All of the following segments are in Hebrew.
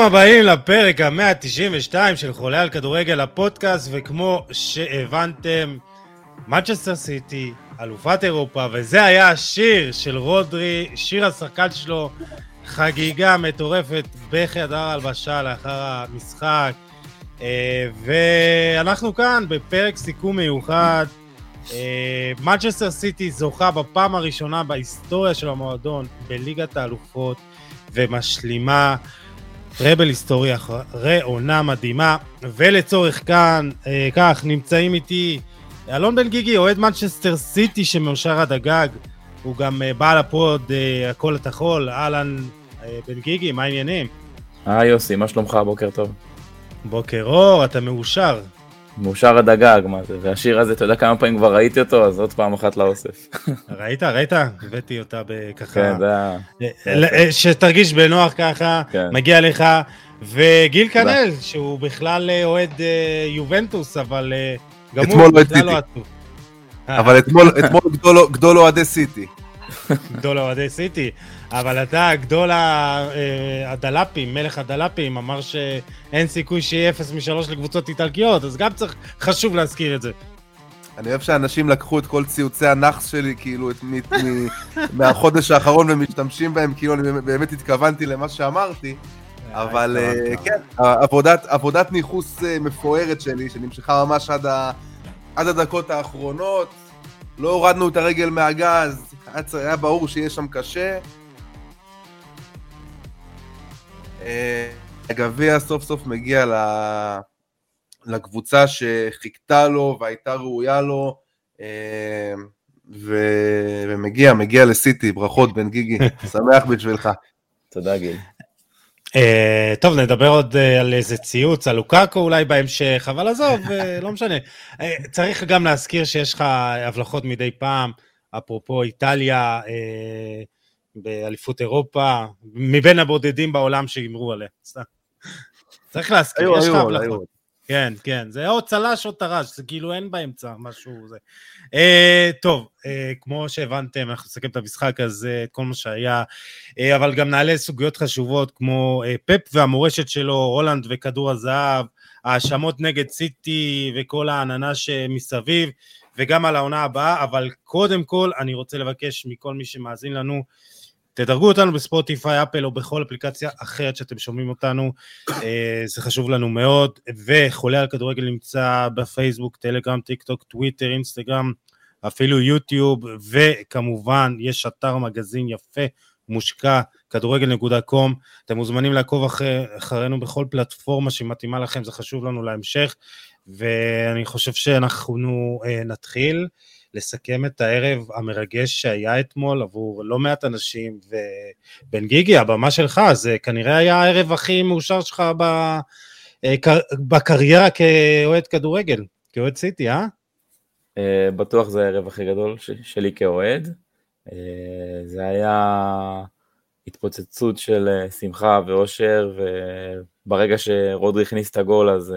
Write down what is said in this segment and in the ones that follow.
ברוכים הבאים לפרק ה-192 של חולה על כדורגל הפודקאסט, וכמו שהבנתם, מצ'סטר סיטי, אלופת אירופה, וזה היה השיר של רודרי, שיר השחקן שלו, חגיגה מטורפת בחדר הלבשה לאחר המשחק. אה, ואנחנו כאן בפרק סיכום מיוחד. מצ'סטר סיטי זוכה בפעם הראשונה בהיסטוריה של המועדון בליגת האלופות ומשלימה treble היסטורי אחרי עונה מדהימה ולצורך כאן, אה, כך נמצאים איתי אלון בן גיגי, אוהד מנצ'סטר סיטי שמאושר עד הגג, הוא גם אה, בעל ה pod אה, הקול הכחול, אהלן אה, בן גיגי, מה העניינים? היי יוסי, מה שלומך? בוקר טוב. בוקר אור, אתה מאושר. מאושר עד הגג, מה זה? והשיר הזה, אתה יודע כמה פעמים כבר ראיתי אותו, אז עוד פעם אחת לאוסף. ראית? ראית? הבאתי אותה בככה... כן, זה היה... אה, שתרגיש בנוח ככה, כן. מגיע לך. וגיל כנל, שהוא בכלל אה, אוהד אה, יובנטוס, אבל גם הוא בכלל לא עצוב. אבל אתמול גדול אוהדי סיטי. גדול אוהדי סיטי, אבל אתה גדול הדלפים, מלך הדלפים, אמר שאין סיכוי שיהיה 0 מ-3 לקבוצות איטלקיות, אז גם צריך, חשוב להזכיר את זה. אני אוהב שאנשים לקחו את כל ציוצי הנאחס שלי, כאילו, את, מ, מ, מהחודש האחרון ומשתמשים בהם, כאילו אני באמת התכוונתי למה שאמרתי, אבל uh, כן, עבודת, עבודת ניכוס מפוארת שלי, שנמשכה ממש עד, ה, עד הדקות האחרונות, לא הורדנו את הרגל מהגז, היה ברור שיהיה שם קשה. הגביע סוף סוף מגיע לקבוצה שחיכתה לו והייתה ראויה לו, אה, ו... ומגיע, מגיע לסיטי, ברכות בן גיגי, שמח בשבילך. תודה גיל. Uh, טוב, נדבר עוד uh, על איזה ציוץ, על לוקאקו אולי בהמשך, אבל עזוב, uh, לא משנה. Uh, צריך גם להזכיר שיש לך הבלחות מדי פעם, אפרופו איטליה, uh, באליפות אירופה, מבין הבודדים בעולם שהימרו עליה. צריך להזכיר, יש לך הבלחות. כן, כן, זה או צל"ש או טר"ש, זה כאילו אין באמצע משהו זה. Uh, טוב, uh, כמו שהבנתם, אנחנו נסכם את המשחק הזה, את כל מה שהיה, uh, אבל גם נעלה סוגיות חשובות כמו uh, פפ והמורשת שלו, הולנד וכדור הזהב, האשמות נגד סיטי וכל העננה שמסביב, וגם על העונה הבאה, אבל קודם כל אני רוצה לבקש מכל מי שמאזין לנו, תדרגו אותנו בספוטיפיי, אפל או בכל אפליקציה אחרת שאתם שומעים אותנו, אה, זה חשוב לנו מאוד, וחולה על כדורגל נמצא בפייסבוק, טלגרם, טיק טוק, טוויטר, אינסטגרם, אפילו יוטיוב, וכמובן יש אתר מגזין יפה, מושקע, כדורגל.קום, אתם מוזמנים לעקוב אחרי, אחרינו בכל פלטפורמה שמתאימה לכם, זה חשוב לנו להמשך, ואני חושב שאנחנו אה, נתחיל. לסכם את הערב המרגש שהיה אתמול עבור לא מעט אנשים, ובן גיגי, הבמה שלך, זה כנראה היה הערב הכי מאושר שלך אה, בקריירה כאוהד כדורגל, כאוהד סיטי, אה? אה בטוח זה הערב הכי גדול שלי כאוהד. אה, זה היה התפוצצות של שמחה ואושר, וברגע שרודרי הכניס את הגול אז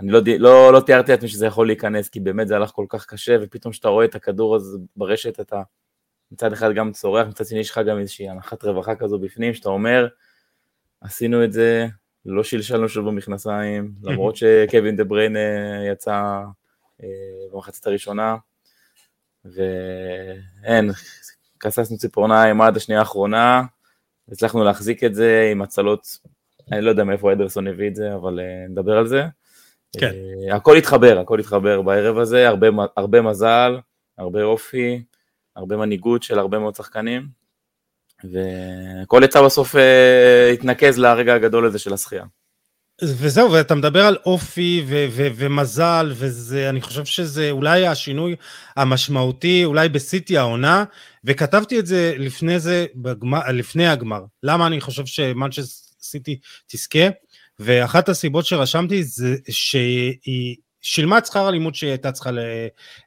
אני לא, לא, לא תיארתי לעצמי שזה יכול להיכנס, כי באמת זה הלך כל כך קשה, ופתאום כשאתה רואה את הכדור הזה ברשת, אתה מצד אחד גם צורח, מצד שני יש לך גם איזושהי הנחת רווחה כזו בפנים, שאתה אומר, עשינו את זה, לא שלשלנו שוב במכנסיים, למרות שקווין דה בריין יצא אה, במחצית הראשונה, ואין, כססנו ציפורניים עד השנייה האחרונה, הצלחנו להחזיק את זה עם הצלות, אני לא יודע מאיפה אדרסון הביא את זה, אבל אה, נדבר על זה. כן. Uh, הכל התחבר, הכל התחבר בערב הזה, הרבה, הרבה מזל, הרבה אופי, הרבה מנהיגות של הרבה מאוד שחקנים, וכל יצא בסוף uh, התנקז לרגע הגדול הזה של השחייה. וזהו, ואתה מדבר על אופי ו- ו- ומזל, וזה, אני חושב שזה אולי השינוי המשמעותי, אולי בסיטי העונה, וכתבתי את זה לפני זה, בגמר, לפני הגמר. למה אני חושב שמנצ'סטר סיטי תזכה? ואחת הסיבות שרשמתי זה שהיא שילמה את שכר הלימוד שהיא הייתה צריכה ל,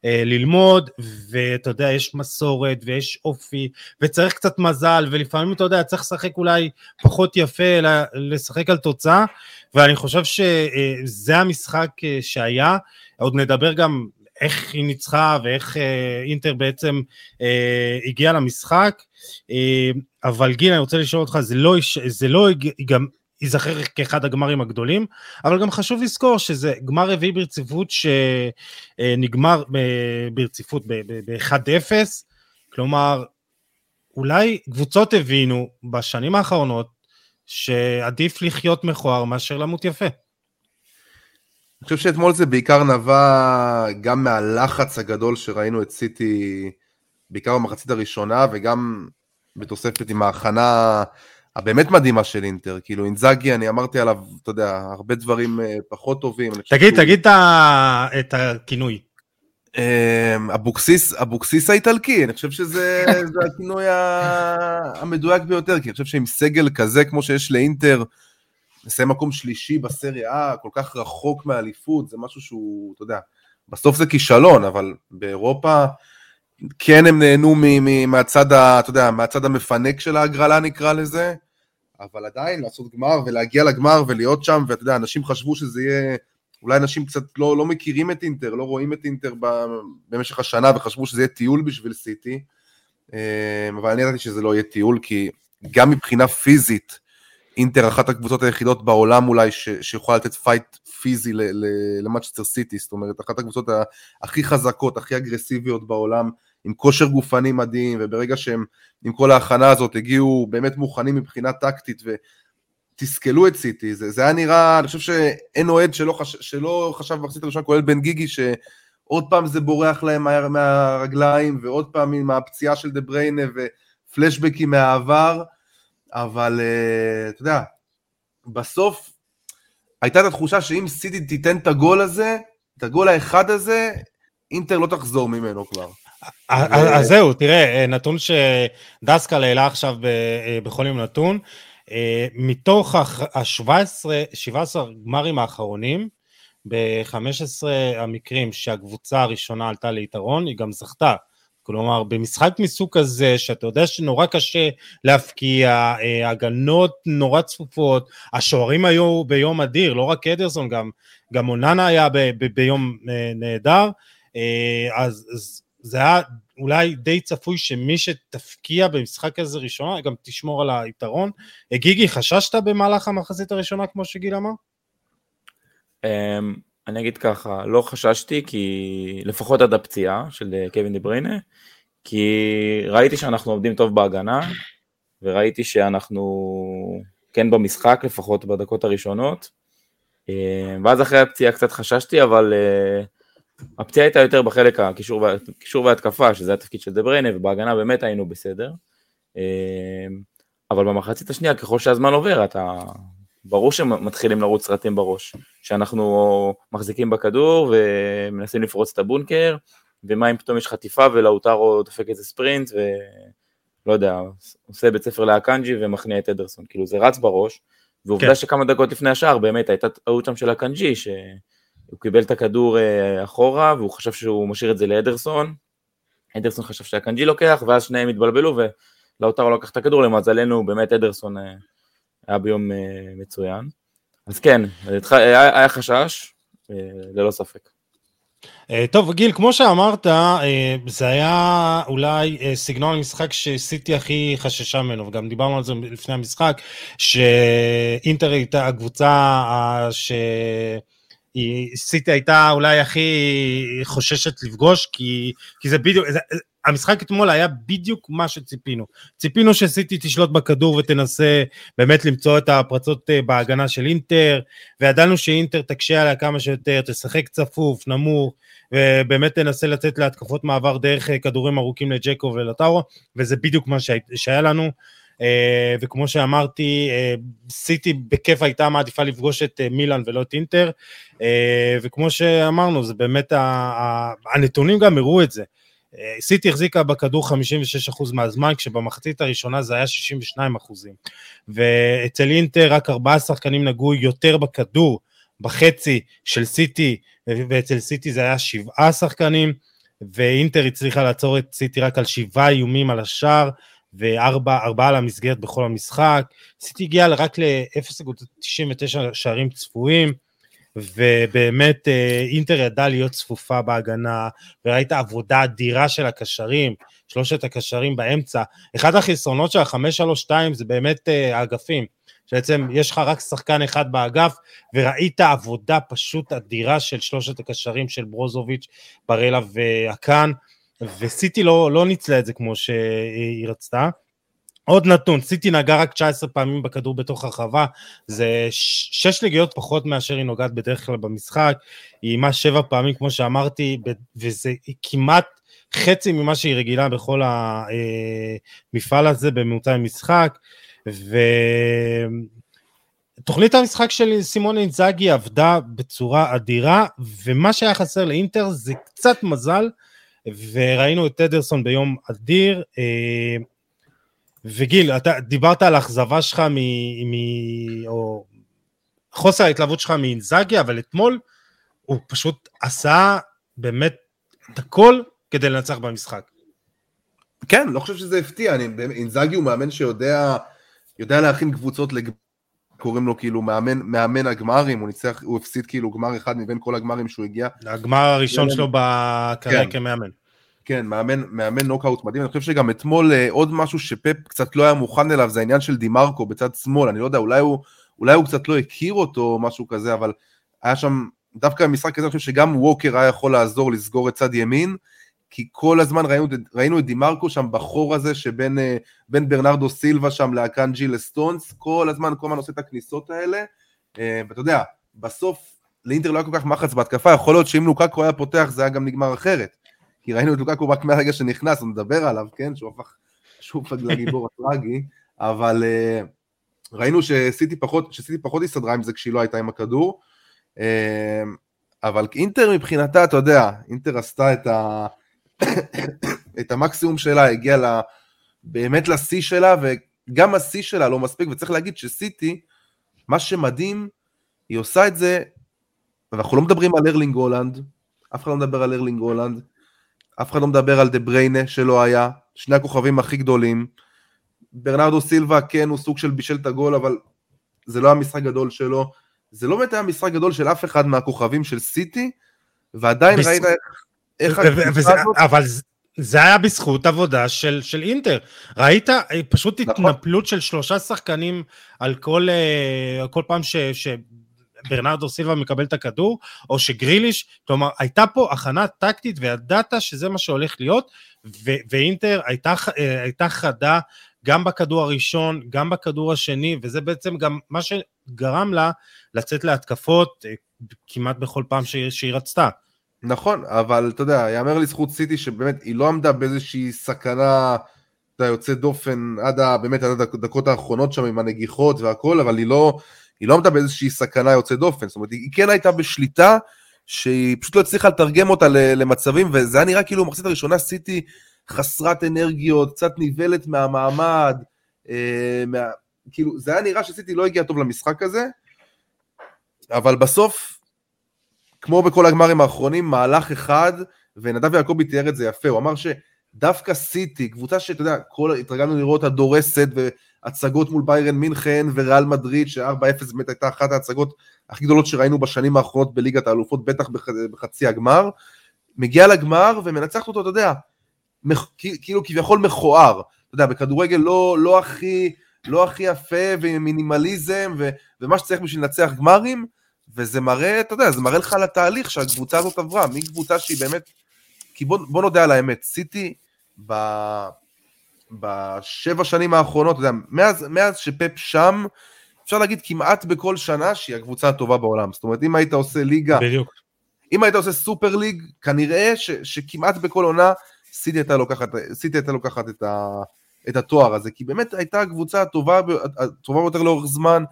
אה, ללמוד, ואתה יודע, יש מסורת ויש אופי, וצריך קצת מזל, ולפעמים אתה יודע, צריך לשחק אולי פחות יפה, אלא לשחק על תוצאה, ואני חושב שזה המשחק אה, שהיה, עוד נדבר גם איך היא ניצחה ואיך אה, אינטר בעצם הגיעה למשחק, אבל גיל, אני רוצה לשאול אותך, זה לא, זה לא גם ייזכר כאחד הגמרים הגדולים, אבל גם חשוב לזכור שזה גמר רביעי ברציפות שנגמר ברציפות ב-1-0, כלומר, אולי קבוצות הבינו בשנים האחרונות שעדיף לחיות מכוער מאשר למות יפה. אני חושב שאתמול זה בעיקר נבע גם מהלחץ הגדול שראינו את סיטי, בעיקר במחצית הראשונה, וגם בתוספת עם ההכנה הבאמת מדהימה של אינטר. כאילו אינזאגי, אני אמרתי עליו, אתה יודע, הרבה דברים אה, פחות טובים. תגיד, תגיד את הכינוי. אמ, אבוקסיס, אבוקסיס האיטלקי, אני חושב שזה הכינוי המדויק ביותר, כי אני חושב שעם סגל כזה כמו שיש לאינטר, לסיים מקום שלישי בסריה A, כל כך רחוק מהאליפות, זה משהו שהוא, אתה יודע, בסוף זה כישלון, אבל באירופה כן הם נהנו מהצד, ה, אתה יודע, מהצד המפנק של ההגרלה נקרא לזה, אבל עדיין לעשות גמר ולהגיע לגמר ולהיות שם, ואתה יודע, אנשים חשבו שזה יהיה אולי אנשים קצת לא, לא מכירים את אינטר, לא רואים את אינטר במשך השנה וחשבו שזה יהיה טיול בשביל סיטי, אה, אבל אני ידעתי שזה לא יהיה טיול, כי גם מבחינה פיזית, אינטר אחת הקבוצות היחידות בעולם אולי ש, שיכולה לתת פייט פיזי למנצ'סטר סיטי, זאת אומרת, אחת הקבוצות הכי חזקות, הכי אגרסיביות בעולם, עם כושר גופני מדהים, וברגע שהם עם כל ההכנה הזאת הגיעו באמת מוכנים מבחינה טקטית, תסכלו את סיטי, זה, זה היה נראה, אני חושב שאין אוהד שלא, חש, שלא חשב במחצית הראשונה, כולל בן גיגי, שעוד פעם זה בורח להם מה, מהרגליים, ועוד פעם עם הפציעה של דה בריינה ופלאשבקים מהעבר, אבל uh, אתה יודע, בסוף הייתה את התחושה שאם סיטי תיתן את הגול הזה, את הגול האחד הזה, אינטר לא תחזור ממנו כבר. אז זהו, תראה, נתון שדסקל העלה עכשיו בכל יום נתון, אה, מתוך ה-17 גמרים האחרונים, ב-15 המקרים שהקבוצה הראשונה עלתה ליתרון, היא גם זכתה. כלומר, במשחק מסוג כזה, שאתה יודע שנורא קשה להפקיע, אה, הגנות נורא צפופות, השוערים היו ביום אדיר, לא רק אדרסון, גם, גם אוננה היה ב, ב, ביום אה, נהדר, אז, אז זה היה אולי די צפוי שמי שתפקיע במשחק הזה ראשונה גם תשמור על היתרון. גיגי, חששת במהלך המחזית הראשונה כמו שגיל אמר? אמ, אני אגיד ככה, לא חששתי כי לפחות עד הפציעה של אה, קווין דה בריינה, כי ראיתי שאנחנו עובדים טוב בהגנה, וראיתי שאנחנו כן במשחק לפחות בדקות הראשונות, אמ, ואז אחרי הפציעה קצת חששתי, אבל uh, הפציעה הייתה יותר בחלק הקישור וההתקפה, שזה התפקיד של דה בריינה, ובהגנה באמת היינו בסדר. אמ, אבל במחצית השנייה, ככל שהזמן עובר, אתה... ברור שמתחילים לרוץ סרטים בראש, שאנחנו מחזיקים בכדור ומנסים לפרוץ את הבונקר, ומה אם פתאום יש חטיפה ולאוטרו דופק איזה ספרינט, ולא יודע, עושה בית ספר לאקנג'י ומכניע את אדרסון, כאילו זה רץ בראש, ועובדה כן. שכמה דקות לפני השער באמת הייתה טעות שם של אקנג'י, ש... הוא קיבל את הכדור אה, אחורה, והוא חשב שהוא משאיר את זה לאדרסון, אדרסון חשב שאקנג'י לוקח, ואז שניהם התבלבלו, ולאוטרו לקח את הכדור, למזלנו באמת אדרסון אה, היה ביום אה, מצוין. אז כן, היה, היה חשש, ללא ספק. טוב, גיל, כמו שאמרת, זה היה אולי סגנון המשחק שסיטי הכי חששה ממנו, וגם דיברנו על זה לפני המשחק, שאינטר הייתה הקבוצה ש... סיטי הייתה אולי הכי חוששת לפגוש, כי, כי זה בדיוק, זה, המשחק אתמול היה בדיוק מה שציפינו. ציפינו שסיטי תשלוט בכדור ותנסה באמת למצוא את הפרצות אה, בהגנה של אינטר, וידענו שאינטר תקשה עליה כמה שיותר, תשחק צפוף, נמוך, ובאמת תנסה לצאת להתקפות מעבר דרך אה, כדורים ארוכים לג'קו ולטארו, וזה בדיוק מה שהיה לנו. אה, וכמו שאמרתי, אה, סיטי בכיף הייתה מעדיפה לפגוש את אה, מילאן ולא את אינטר, וכמו שאמרנו, זה באמת, הנתונים גם הראו את זה. סיטי החזיקה בכדור 56% מהזמן, כשבמחצית הראשונה זה היה 62%. ואצל אינטר רק ארבעה שחקנים נגעו יותר בכדור בחצי של סיטי, ואצל סיטי זה היה שבעה שחקנים, ואינטר הצליחה לעצור את סיטי רק על שבעה איומים על השער, וארבעה למסגרת בכל המשחק. סיטי הגיע רק ל-0.99 שערים צפויים, ובאמת אה, אינטר ידעה להיות צפופה בהגנה, וראית עבודה אדירה של הקשרים, שלושת הקשרים באמצע. אחד החסרונות של ה-532 זה באמת אה, האגפים. שבעצם יש לך רק שחקן אחד באגף, וראית עבודה פשוט אדירה של שלושת הקשרים של ברוזוביץ', בראלה והקאן, וסיטי לא, לא ניצלה את זה כמו שהיא רצתה. עוד נתון, סיטי נגעה רק 19 פעמים בכדור בתוך הרחבה, זה שש נגיעות פחות מאשר היא נוגעת בדרך כלל במשחק, היא אימה שבע פעמים כמו שאמרתי, וזה כמעט חצי ממה שהיא רגילה בכל המפעל הזה בממוצע משחק, ותוכנית המשחק של סימון אינזאגי עבדה בצורה אדירה, ומה שהיה חסר לאינטר זה קצת מזל, וראינו את טדרסון ביום אדיר, וגיל, אתה דיברת על האכזבה שלך מ... מ... או חוסר ההתלהבות שלך מאינזאגי, אבל אתמול הוא פשוט עשה באמת את הכל כדי לנצח במשחק. כן, לא חושב שזה הפתיע, אני, אינזאגי הוא מאמן שיודע יודע להכין קבוצות לג... קוראים לו כאילו מאמן, מאמן הגמרים, הוא ניצח, הוא הפסיד כאילו גמר אחד מבין כל הגמרים שהוא הגיע. הגמר הראשון שלו בקריירה כן. כמאמן. כן, מאמן, מאמן נוקאוט מדהים, אני חושב שגם אתמול אה, עוד משהו שפפ קצת לא היה מוכן אליו, זה העניין של דימרקו בצד שמאל, אני לא יודע, אולי הוא, אולי הוא קצת לא הכיר אותו או משהו כזה, אבל היה שם, דווקא במשחק הזה אני חושב שגם ווקר היה יכול לעזור לסגור את צד ימין, כי כל הזמן ראינו, ראינו את דימרקו שם בחור הזה שבין אה, ברנרדו סילבה שם לאקנג'י לסטונס, כל הזמן, כל הזמן עושה את הכניסות האלה, אה, ואתה יודע, בסוף לאינטר לא היה כל כך מחץ בהתקפה, יכול להיות שאם לוקקו היה פותח זה היה גם נגמר אחרת. כי ראינו את לוקקו רק מהרגע שנכנס, מדבר עליו, כן, שהוא הפך שוב לגיבור הטרגי, אבל uh, ראינו שסיטי פחות, שסיטי פחות הסתדרה עם זה כשהיא לא הייתה עם הכדור, אבל אינטר מבחינתה, אתה יודע, אינטר עשתה את, ה, את המקסימום שלה, הגיעה לה, באמת לשיא שלה, וגם השיא שלה לא מספיק, וצריך להגיד שסיטי, מה שמדהים, היא עושה את זה, ואנחנו לא מדברים על ארלינג האלנד, אף אחד לא מדבר על ארלינג האלנד, אף אחד לא מדבר על דה בריינה שלא היה, שני הכוכבים הכי גדולים. ברנרדו סילבה כן הוא סוג של בישל את הגול, אבל זה לא המשחק גדול שלו. זה לא באמת היה משחק גדול של אף אחד מהכוכבים של סיטי, ועדיין בס... ראית איך... וזה, הזאת... אבל זה היה בזכות עבודה של, של אינטר. ראית אה, פשוט נכון. התנפלות של שלושה שחקנים על כל, אה, כל פעם ש... ש... ברנרדו סילבה מקבל את הכדור, או שגריליש, כלומר הייתה פה הכנה טקטית וידעת שזה מה שהולך להיות, ו- ואינטר הייתה, אה, הייתה חדה גם בכדור הראשון, גם בכדור השני, וזה בעצם גם מה שגרם לה לצאת להתקפות כמעט בכל פעם שהיא, שהיא רצתה. נכון, אבל אתה יודע, יאמר לזכות סיטי שבאמת היא לא עמדה באיזושהי סכנה, אתה יוצא דופן עד ה, באמת עד הדקות האחרונות שם עם הנגיחות והכל, אבל היא לא, היא לא עמדה באיזושהי סכנה יוצאת דופן, זאת אומרת, היא כן הייתה בשליטה שהיא פשוט לא הצליחה לתרגם אותה למצבים, וזה היה נראה כאילו במחצית הראשונה סיטי חסרת אנרגיות, קצת נבלת מהמעמד, אה, מה, כאילו, זה היה נראה שסיטי לא הגיע טוב למשחק הזה, אבל בסוף, כמו בכל הגמרים האחרונים, מהלך אחד, ונדב יעקבי תיאר את זה יפה, הוא אמר שדווקא סיטי, קבוצה שאתה יודע, כל, התרגלנו לראות אותה דורסת, הצגות מול ביירן מינכן וריאל מדריד, ש-4-0 באמת הייתה אחת ההצגות הכי גדולות שראינו בשנים האחרונות בליגת האלופות, בטח בח, בחצי הגמר. מגיע לגמר ומנצחת אותו, אתה יודע, כאילו כביכול מכוער. אתה יודע, בכדורגל לא, לא, הכי, לא הכי יפה ומינימליזם ו, ומה שצריך בשביל לנצח גמרים, וזה מראה, אתה יודע, זה מראה לך על התהליך שהקבוצה הזאת עברה, מקבוצה שהיא באמת, כי בוא, בוא נודה על האמת, סיטי ב... בשבע שנים האחרונות, אתה יודע, מאז, מאז שפפ שם, אפשר להגיד כמעט בכל שנה שהיא הקבוצה הטובה בעולם. זאת אומרת, אם היית עושה ליגה, בדיוק. אם היית עושה סופר ליג, כנראה ש, שכמעט בכל עונה סיטי הייתה לוקחת, סיטי הייתה לוקחת את, ה, את התואר הזה, כי באמת הייתה הקבוצה הטובה, הטובה ביותר לאורך זמן,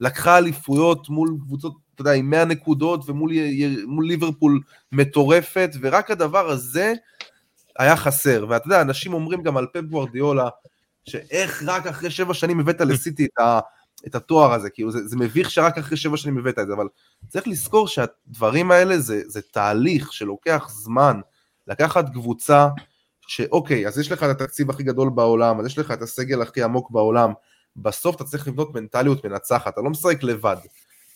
לקחה אליפויות מול קבוצות, אתה יודע, עם 100 נקודות ומול ליברפול מטורפת, ורק הדבר הזה היה חסר, ואתה יודע, אנשים אומרים גם על פפ גוורדיולה, שאיך רק אחרי שבע שנים הבאת לסיטי את, ה, את התואר הזה, כאילו זה, זה מביך שרק אחרי שבע שנים הבאת את זה, אבל צריך לזכור שהדברים האלה זה, זה תהליך שלוקח זמן, לקחת קבוצה שאוקיי, אז יש לך את התקציב הכי גדול בעולם, אז יש לך את הסגל הכי עמוק בעולם, בסוף אתה צריך לבנות מנטליות מנצחת, אתה לא משחק לבד.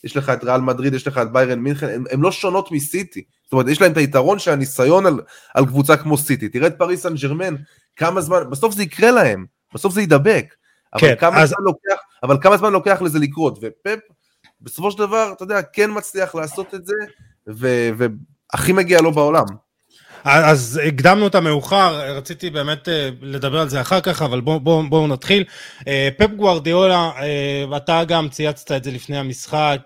יש לך את ריאל מדריד, יש לך את ביירן מינכן, הן לא שונות מסיטי. זאת אומרת, יש להם את היתרון של הניסיון על, על קבוצה כמו סיטי. תראה את פריס סן ג'רמן, כמה זמן, בסוף זה יקרה להם, בסוף זה יידבק. אבל, כן, כמה אז... לוקח, אבל כמה זמן לוקח לזה לקרות, ופפ, בסופו של דבר, אתה יודע, כן מצליח לעשות את זה, והכי מגיע לו בעולם. אז הקדמנו את המאוחר, רציתי באמת אה, לדבר על זה אחר כך, אבל בואו בוא, בוא נתחיל. אה, פפ גוארדיולה, אה, אתה גם צייצת את זה לפני המשחק,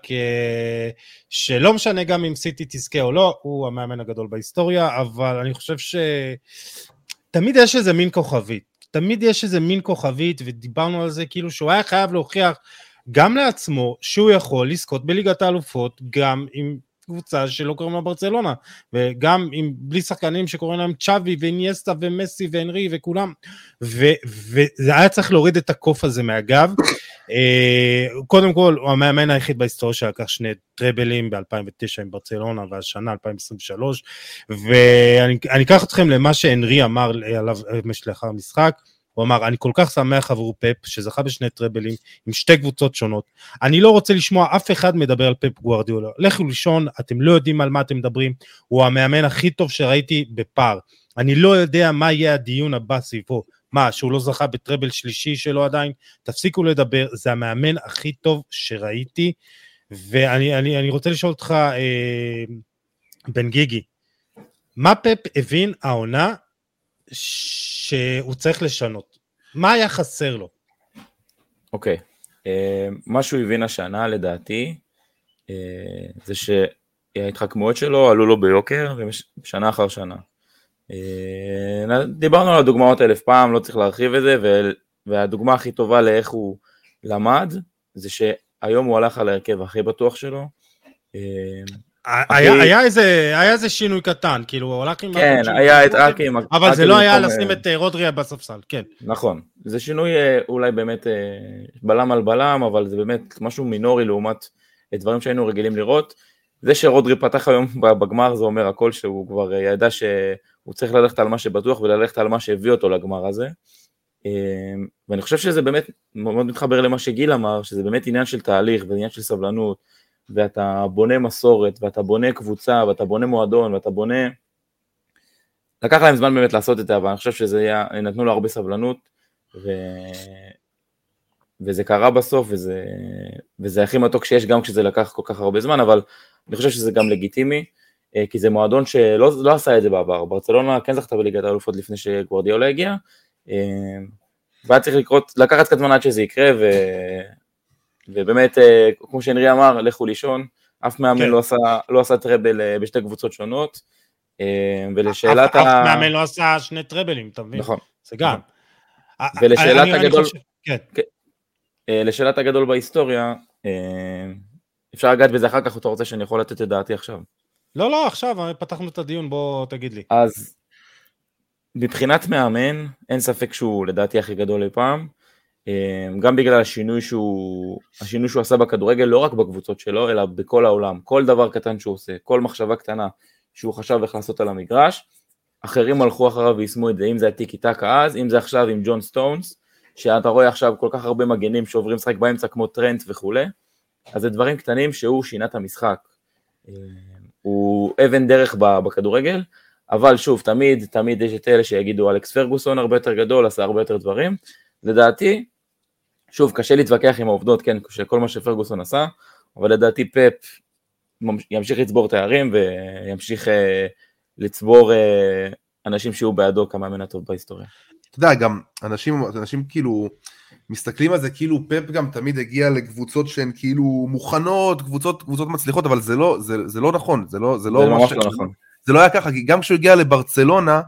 שלא משנה גם אם סיטי תזכה או לא, הוא המאמן הגדול בהיסטוריה, אבל אני חושב שתמיד יש איזה מין כוכבית. תמיד יש איזה מין כוכבית, ודיברנו על זה כאילו שהוא היה חייב להוכיח גם לעצמו שהוא יכול לזכות בליגת האלופות, גם עם קבוצה שלא קוראים לה ברצלונה, וגם עם, בלי שחקנים שקוראים להם צ'אבי ואיניאסטה ומסי והנרי וכולם, ו, וזה היה צריך להוריד את הקוף הזה מהגב. אה, קודם כל, הוא המאמן היחיד בהיסטוריה שלקח שני טראבלים ב-2009 עם ברצלונה והשנה 2023, ואני אקח אתכם למה שהנרי אמר עליו לאחר המשחק. הוא אמר, אני כל כך שמח עבור פפ, שזכה בשני טראבלים עם שתי קבוצות שונות. אני לא רוצה לשמוע אף אחד מדבר על פפ גוארדיולה. לכו לישון, אתם לא יודעים על מה אתם מדברים, הוא המאמן הכי טוב שראיתי בפער. אני לא יודע מה יהיה הדיון הבא סביבו. מה, שהוא לא זכה בטראבל שלישי שלו עדיין? תפסיקו לדבר, זה המאמן הכי טוב שראיתי. ואני אני, אני רוצה לשאול אותך, אה, בן גיגי, מה פפ הבין העונה שהוא צריך לשנות? מה היה חסר לו? אוקיי, okay. אה, מה שהוא הבין השנה לדעתי, uh, זה שההתחכמויות שלו עלו לו ביוקר שנה אחר שנה. Uh, דיברנו על הדוגמאות אלף פעם, לא צריך להרחיב את זה, והדוגמה הכי טובה לאיך הוא למד, זה שהיום הוא הלך על ההרכב הכי בטוח שלו. היה, איזה, שינוי קטן, כאילו הוא הלך עם... כן, היה את אקי עם... אבל זה לא היה לשים את אה, רודריה בספסל, כן. נכון, זה שינוי אה, אולי באמת אה, בלם על בלם, אבל זה באמת משהו מינורי לעומת דברים שהיינו רגילים לראות. זה שרודרי פתח היום בגמר זה אומר הכל שהוא כבר ידע שהוא צריך ללכת על מה שבטוח וללכת על מה שהביא אותו לגמר הזה. ואני חושב שזה באמת מאוד מתחבר למה שגיל אמר, שזה באמת עניין של תהליך ועניין של סבלנות. ואתה בונה מסורת, ואתה בונה קבוצה, ואתה בונה מועדון, ואתה בונה... לקח להם זמן באמת לעשות את זה, אבל אני חושב שזה היה, נתנו לו הרבה סבלנות, ו... וזה קרה בסוף, וזה, וזה הכי מתוק שיש גם כשזה לקח כל כך הרבה זמן, אבל אני חושב שזה גם לגיטימי, אה, כי זה מועדון שלא לא עשה את זה בעבר, ברצלונה כן זכתה בליגת האלופות לפני שגוורדיאולה הגיע, אה, והיה צריך לקרות, לקחת קצת זמן עד שזה יקרה, ו... ובאמת, אה, כמו שהנרי אמר, לכו לישון, אף מאמן כן. לא, עשה, לא עשה טראבל אה, בשתי קבוצות שונות, אה, ולשאלת אף, ה... אף מאמן לא עשה שני טראבלים, אתה מבין? נכון. זה גם. נכון. ולשאלת הגדול, כן. כן. לשאלת הגדול בהיסטוריה, אפשר לגעת בזה אחר כך, אתה רוצה שאני יכול לתת את דעתי עכשיו? לא, לא, עכשיו פתחנו את הדיון, בוא תגיד לי. אז מבחינת מאמן, אין ספק שהוא לדעתי הכי גדול אי פעם. אמ, גם בגלל השינוי שהוא, השינוי שהוא עשה בכדורגל, לא רק בקבוצות שלו, אלא בכל העולם. כל דבר קטן שהוא עושה, כל מחשבה קטנה שהוא חשב איך לעשות על המגרש, אחרים הלכו אחריו ויישמו את זה, אם זה הטיקי טקה אז, אם זה עכשיו עם ג'ון סטונס, שאתה רואה עכשיו כל כך הרבה מגנים שעוברים לשחק באמצע כמו טרנט וכולי, אז זה דברים קטנים שהוא שינה את המשחק. אמ, הוא אבן דרך בכדורגל, אבל שוב, תמיד, תמיד יש את אלה שיגידו אלכס פרגוסון הרבה יותר גדול, עשה הרבה יותר דברים. לדעתי, שוב, קשה להתווכח עם העובדות, כן, של כל מה שפרגוסון עשה, אבל לדעתי פפ ימשיך לצבור תארים וימשיך אה, לצבור אה, אנשים שיהיו בעדו כמאמן הטוב בהיסטוריה. אתה יודע, גם אנשים, אנשים כאילו מסתכלים על זה כאילו פפ גם תמיד הגיע לקבוצות שהן כאילו מוכנות, קבוצות, קבוצות מצליחות, אבל זה לא, זה, זה לא נכון, זה לא, זה לא, זה ממש לא נכון. זה לא היה ככה, כי גם כשהוא הגיע לברצלונה,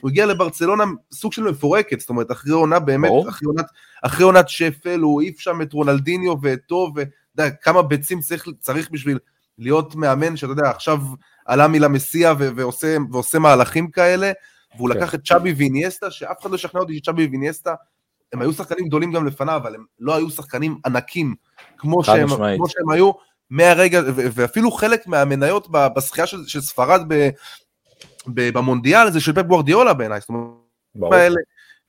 הוא הגיע לברצלונה סוג של מפורקת, זאת אומרת, אחרי עונה באמת, אחרי עונת, אחרי עונת שפל, הוא העיף שם את רונלדיניו ואת טוב, ואתה יודע, כמה ביצים צריך, צריך בשביל להיות מאמן, שאתה יודע, עכשיו עלה מלמסיע ועושה, ועושה מהלכים כאלה, והוא כן. לקח את צ'אבי ואיניאסטה, שאף אחד לא ישכנע אותי שצ'אבי ואיניאסטה, הם היו שחקנים גדולים גם לפניו, אבל הם לא היו שחקנים ענקים, כמו שהם, כמו שהם היו מהרגע, ואפילו חלק מהמניות בשחייה של, של ספרד במונדיאל זה של פפ גוורדיאולה בעיניי, זאת אומרת, האלה,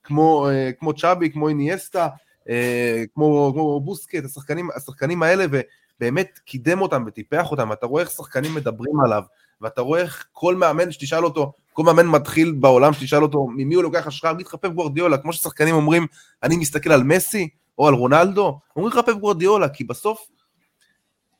כמו, אה, כמו צ'אבי, כמו איניאסטה, אה, כמו, כמו בוסקט, השחקנים, השחקנים האלה, ו, באמת קידם אותם וטיפח אותם, ואתה רואה איך שחקנים מדברים עליו, ואתה רואה איך כל מאמן שתשאל אותו, כל מאמן מתחיל בעולם שתשאל אותו ממי הוא לוקח השראה, יגיד לך פפ גוורדיולה, כמו ששחקנים אומרים, אני מסתכל על מסי או על רונלדו, אומרים לך פפ גוורדיולה, כי בסוף,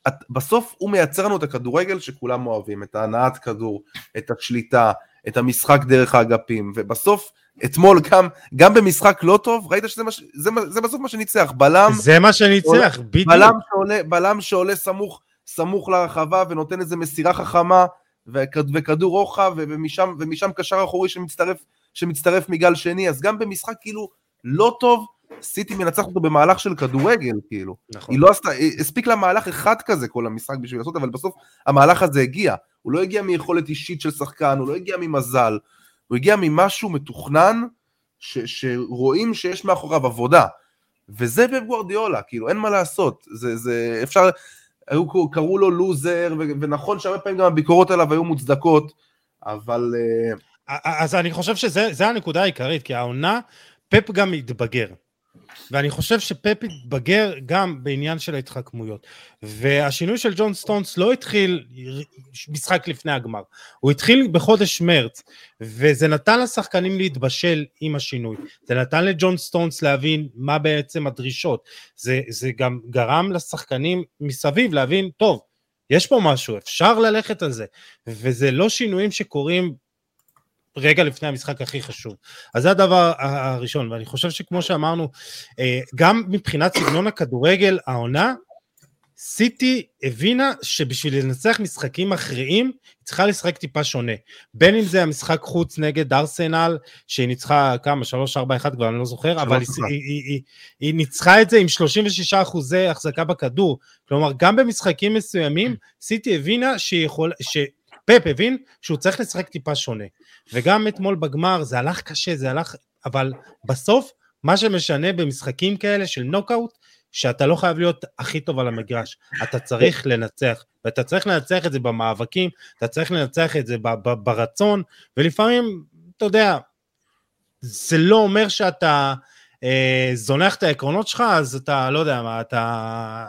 את, בסוף הוא מייצר לנו את הכדורגל שכולם אוהבים, את ההנעת כדור, את השליטה, את המשחק דרך האגפים, ובסוף, אתמול גם, גם במשחק לא טוב, ראית שזה מה, זה, זה בסוף מה שניצח, בלם... זה מה שניצח, בדיוק. בלם שעולה, בלם שעולה סמוך, סמוך לרחבה ונותן איזה מסירה חכמה, וכדור רוחב, ומשם, ומשם קשר אחורי שמצטרף, שמצטרף מגל שני, אז גם במשחק כאילו לא טוב, סיטי מנצחת אותו במהלך של כדורגל, כאילו. נכון. היא לא עשתה, הספיק לה מהלך אחד כזה כל המשחק בשביל לעשות, אבל בסוף המהלך הזה הגיע. הוא לא הגיע מיכולת אישית של שחקן, הוא לא הגיע ממזל, הוא הגיע ממשהו מתוכנן, ש, שרואים שיש מאחוריו עבודה. וזה גוורדיולה, כאילו, אין מה לעשות. זה, זה, אפשר, היו, קראו לו לוזר, ונכון שהרבה פעמים גם הביקורות עליו היו מוצדקות, אבל... אה, אז אני חושב שזה הנקודה העיקרית, כי העונה, פפ גם התבגר. ואני חושב שפפ התבגר גם בעניין של ההתחכמויות. והשינוי של ג'ון סטונס לא התחיל משחק לפני הגמר, הוא התחיל בחודש מרץ, וזה נתן לשחקנים להתבשל עם השינוי. זה נתן לג'ון סטונס להבין מה בעצם הדרישות. זה, זה גם גרם לשחקנים מסביב להבין, טוב, יש פה משהו, אפשר ללכת על זה. וזה לא שינויים שקורים רגע לפני המשחק הכי חשוב. אז זה הדבר הראשון, ואני חושב שכמו שאמרנו, אה, גם מבחינת סגנון הכדורגל, העונה, סיטי הבינה שבשביל לנצח משחקים מכריעים, היא צריכה לשחק טיפה שונה. בין אם זה המשחק חוץ נגד ארסנל, שהיא ניצחה כמה, 3-4-1 כבר, אני לא זוכר, אבל היא, היא, היא, היא, היא ניצחה את זה עם 36 אחוזי החזקה בכדור. כלומר, גם במשחקים מסוימים, סיטי הבינה שהיא יכולה, שפפ הבין שהוא צריך לשחק טיפה שונה. וגם אתמול בגמר זה הלך קשה, זה הלך, אבל בסוף מה שמשנה במשחקים כאלה של נוקאוט, שאתה לא חייב להיות הכי טוב על המגרש, אתה צריך לנצח, ואתה צריך לנצח את זה במאבקים, אתה צריך לנצח את זה ברצון, ולפעמים, אתה יודע, זה לא אומר שאתה אה, זונח את העקרונות שלך, אז אתה, לא יודע מה, אתה...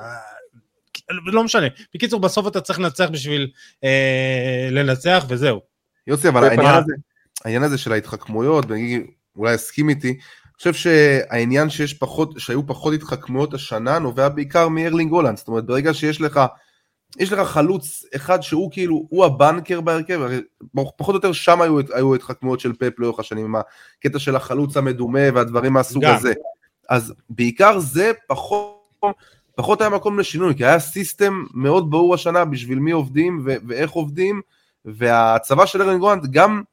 לא משנה. בקיצור, בסוף אתה צריך לנצח בשביל אה, לנצח, וזהו. יוסי, אבל העניין הזה, העניין הזה של ההתחכמויות, ואני אולי אסכים איתי, אני חושב שהעניין שיש פחות, שהיו פחות התחכמויות השנה נובע בעיקר מארלינג הולנד, זאת אומרת ברגע שיש לך, יש לך חלוץ אחד שהוא כאילו, הוא הבנקר בהרכב, פחות או יותר שם היו, היו התחכמויות של פפ לאורך השנים, עם הקטע של החלוץ המדומה והדברים מהסוג גם. הזה. אז בעיקר זה פחות, פחות היה מקום לשינוי, כי היה סיסטם מאוד ברור השנה בשביל מי עובדים ו- ואיך עובדים, והצבא של ארלינג הולנד גם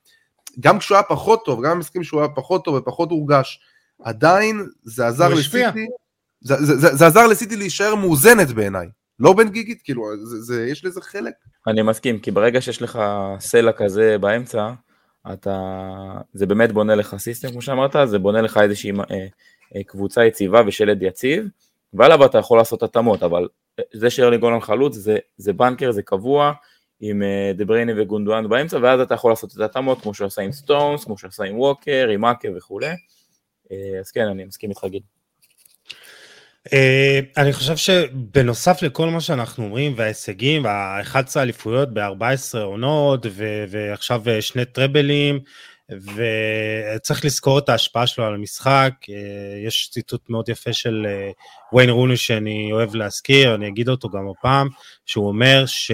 גם כשהוא היה פחות טוב, גם מסכים שהוא היה פחות טוב ופחות הורגש, עדיין זה עזר לסיטי, זה, זה, זה, זה עזר לסיטי להישאר מאוזנת בעיניי. לא בן גיגית, כאילו, זה, זה, יש לזה חלק. אני מסכים, כי ברגע שיש לך סלע כזה באמצע, אתה, זה באמת בונה לך system, כמו שאמרת, זה בונה לך איזושהי אה, אה, קבוצה יציבה ושלד יציב, ועליו אתה יכול לעשות התאמות, אבל זה שארלינג האלנד חלוץ, זה, זה בנקר, זה קבוע, עם אה, דה בריינה וגונדואן באמצע, ואז אתה יכול לעשות את ההתאמות כמו שהוא עשה עם סטונס, כמו שהוא עשה עם ווקר, עם אקה וכולי. אה, אז כן, אני מסכים איתך גיל. אה, אני חושב שבנוסף לכל מה שאנחנו אומרים וההישגים וה-11 אליפויות ב-14 עונות ועכשיו שני טראבלים וצריך לזכור את ההשפעה שלו על המשחק, יש ציטוט מאוד יפה של uh, ויין רוני שאני אוהב להזכיר, אני אגיד אותו גם הפעם, שהוא אומר ש...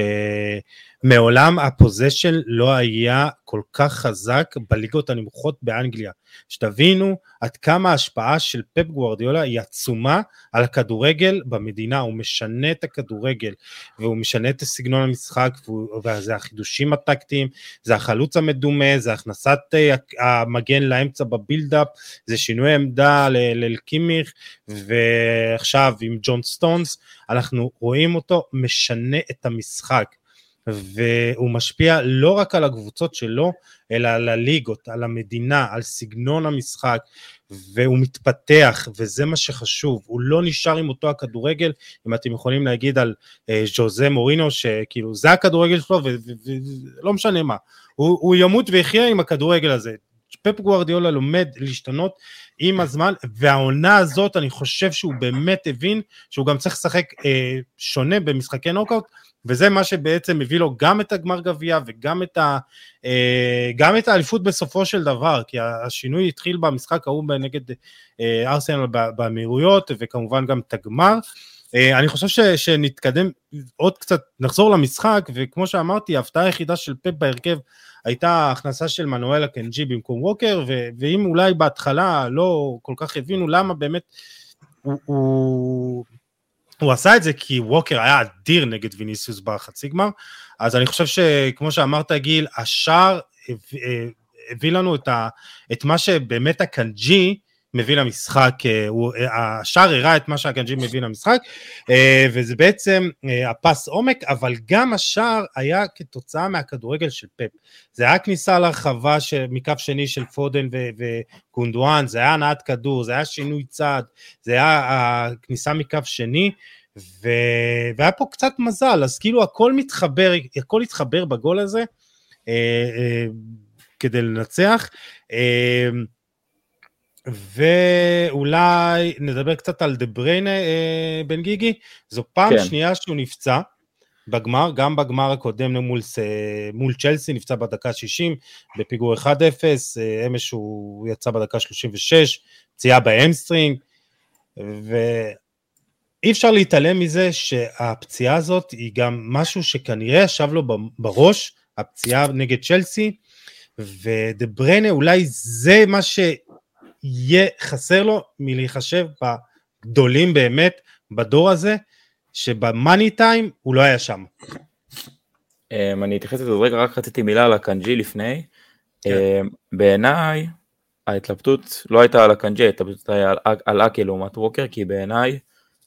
מעולם הפוזיישן לא היה כל כך חזק בליגות הנמוכות באנגליה. שתבינו עד כמה ההשפעה של פפ גוורדיולה היא עצומה על הכדורגל במדינה, הוא משנה את הכדורגל והוא משנה את סגנון המשחק וזה החידושים הטקטיים, זה החלוץ המדומה, זה הכנסת אה, המגן לאמצע בבילדאפ, זה שינוי עמדה לקימיך ועכשיו עם ג'ון סטונס אנחנו רואים אותו משנה את המשחק. והוא משפיע לא רק על הקבוצות שלו, אלא על הליגות, על המדינה, על סגנון המשחק, והוא מתפתח, וזה מה שחשוב, הוא לא נשאר עם אותו הכדורגל, אם אתם יכולים להגיד על אה, ז'וזה מורינו, שכאילו זה הכדורגל שלו, ולא משנה מה, הוא, הוא ימות ויחיה עם הכדורגל הזה. פפ גוארדיולה לומד להשתנות עם הזמן, והעונה הזאת, אני חושב שהוא באמת הבין שהוא גם צריך לשחק אה, שונה במשחקי נוקאוט, וזה מה שבעצם מביא לו גם את הגמר גביע וגם את, ה, אה, גם את האליפות בסופו של דבר, כי השינוי התחיל במשחק ההוא נגד אה, ארסנל במהירויות, וכמובן גם את הגמר. אה, אני חושב ש, שנתקדם עוד קצת, נחזור למשחק, וכמו שאמרתי, ההפתעה היחידה של פפ בהרכב הייתה ההכנסה של מנואל הקנג'י במקום ווקר, ו, ואם אולי בהתחלה לא כל כך הבינו למה באמת הוא, הוא, הוא עשה את זה כי ווקר היה אדיר נגד ויניסיוס בחצי גמר, אז אני חושב שכמו שאמרת גיל, השער הביא לנו את, ה, את מה שבאמת הקנג'י מביא למשחק, אה, אה, השער הראה את מה שהגנג'י מביא למשחק, אה, וזה בעצם הפס עומק, אבל גם השער היה כתוצאה מהכדורגל של פפ. זה היה כניסה לרחבה מקו שני של פודן וגונדואן, זה היה הנעת כדור, זה היה שינוי צעד, זה היה הכניסה מקו שני, ו... והיה פה קצת מזל, אז כאילו הכל מתחבר, הכל התחבר בגול הזה אה, אה, כדי לנצח. אה, ואולי נדבר קצת על דה בריינה אה, בן גיגי, זו פעם כן. שנייה שהוא נפצע בגמר, גם בגמר הקודם מול, מול צ'לסי, נפצע בדקה 60 בפיגור 1-0, אה, אמש הוא יצא בדקה 36, פציעה בהמסטרינג, ואי אפשר להתעלם מזה שהפציעה הזאת היא גם משהו שכנראה ישב לו בראש, הפציעה נגד צ'לסי, ודה בריינה אולי זה מה ש... יהיה חסר לו מלהיחשב בגדולים באמת בדור הזה, שבמאני טיים הוא לא היה שם. Um, אני אתייחס לזה רגע, רק רציתי מילה על הקנג'י לפני. כן. Um, בעיניי ההתלבטות לא הייתה על הקנג'י, ההתלבטות הייתה על, אקי לעומת ווקר, כי בעיניי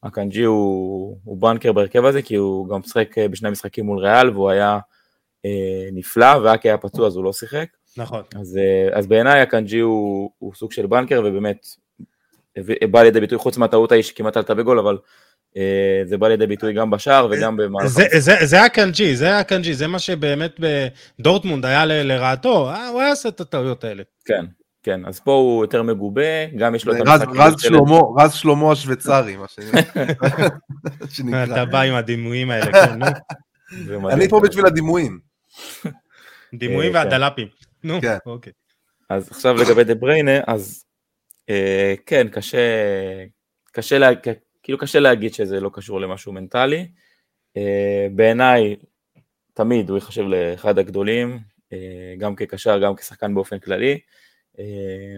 הקנג'י הוא, הוא בנקר בהרכב הזה, כי הוא גם משחק אה, בשני משחקים מול ריאל, והוא היה אה, נפלא, ואקה היה פצוע אז הוא לא שיחק. נכון. אז, אה, אז בעיניי אקאנג'י הוא, הוא סוג של בנקר, ובאמת בא לידי ביטוי, חוץ מהטעות ההיא שכמעט עלתה בגול, אבל אה, זה בא לידי ביטוי גם בשער וגם במהלך... זה, זה, זה אקאנג'י, זה אקאנג'י, זה מה שבאמת בדורטמונד היה ל, לרעתו, אה, הוא היה עושה את הטעויות האלה. כן, כן, אז פה הוא יותר מגובה, גם יש לו את המשחק... רז שלמה, רז שלמה השוויצרי, מה שנקרא. אתה בא עם הדימויים האלה, כן, נו. אני פה בשביל הדימויים. דימויים אה, כן. והדלפים. נו, כן. אוקיי. אז עכשיו לגבי דה בריינה, אז אה, כן, קשה, קשה, לה, כאילו קשה להגיד שזה לא קשור למשהו מנטלי. אה, בעיניי, תמיד הוא ייחשב לאחד הגדולים, אה, גם כקשר, גם כשחקן באופן כללי. אה,